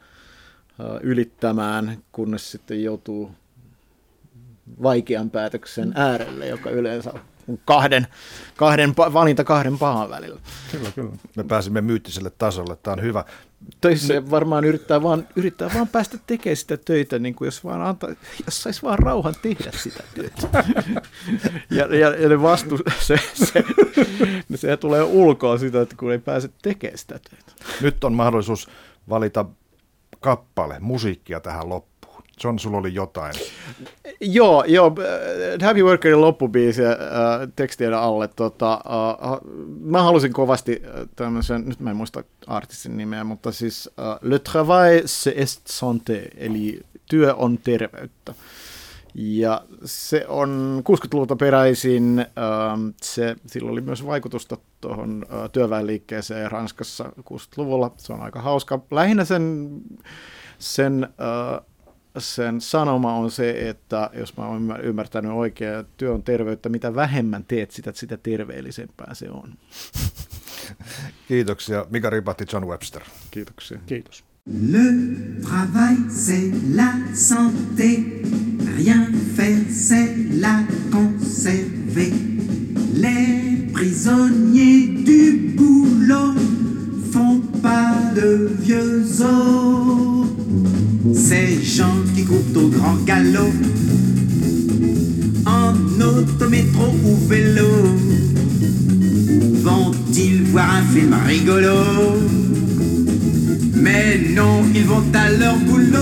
ylittämään, kunnes sitten joutuu vaikean päätöksen äärelle, joka yleensä kahden, kahden, valinta kahden pahan välillä. Kyllä, kyllä. Me pääsimme myyttiselle tasolle, tämä on hyvä. Töissä varmaan yrittää vaan, yrittää vaan päästä tekemään sitä töitä, niin kuin jos, vaan anta, jos saisi vaan rauhan tehdä sitä työtä. ja, ja, ja ne vastu, se, se, se tulee ulkoa sitä, että kun ei pääse tekemään sitä työtä. Nyt on mahdollisuus valita kappale, musiikkia tähän loppuun. John, sulla oli jotain. Joo, joo Happy Workerin loppubiisi äh, tekstien alle. Tota, äh, mä halusin kovasti tämmöisen, nyt mä en muista artistin nimeä, mutta siis äh, Le travail c'est est santé, eli työ on terveyttä. Ja se on 60-luvulta peräisin, ähm, se, sillä oli myös vaikutusta tuohon äh, työväenliikkeeseen Ranskassa 60-luvulla. Se on aika hauska. Lähinnä sen, sen, äh, sen sanoma on se, että jos mä oon ymmärtänyt oikein, työ on terveyttä, mitä vähemmän teet sitä, sitä terveellisempää se on. Kiitoksia. Mika Ripatti, John Webster. Kiitoksia. Kiitos. Le travail, c'est la santé. Rien faire, c'est la conserver. Les prisonniers du boulot font pas de vieux os. Ces gens qui courent au grand galop, en autométro ou vélo, vont-ils voir un film rigolo? Mais non, ils vont à leur boulot.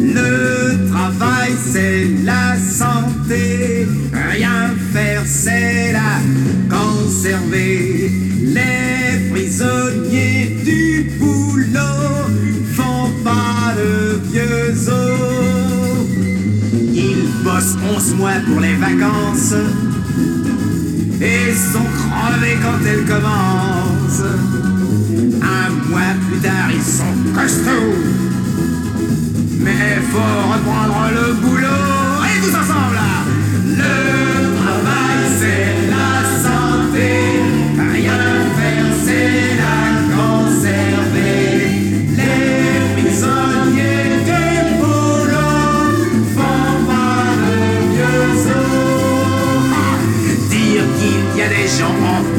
Le travail, c'est la santé. Rien faire, c'est la conserver. 11 mois pour les vacances et sont crevés quand elles commencent. Un mois plus tard, ils sont costauds. Mais faut reprendre le boulot. Et tous ensemble. Le travail, c'est la santé. planet.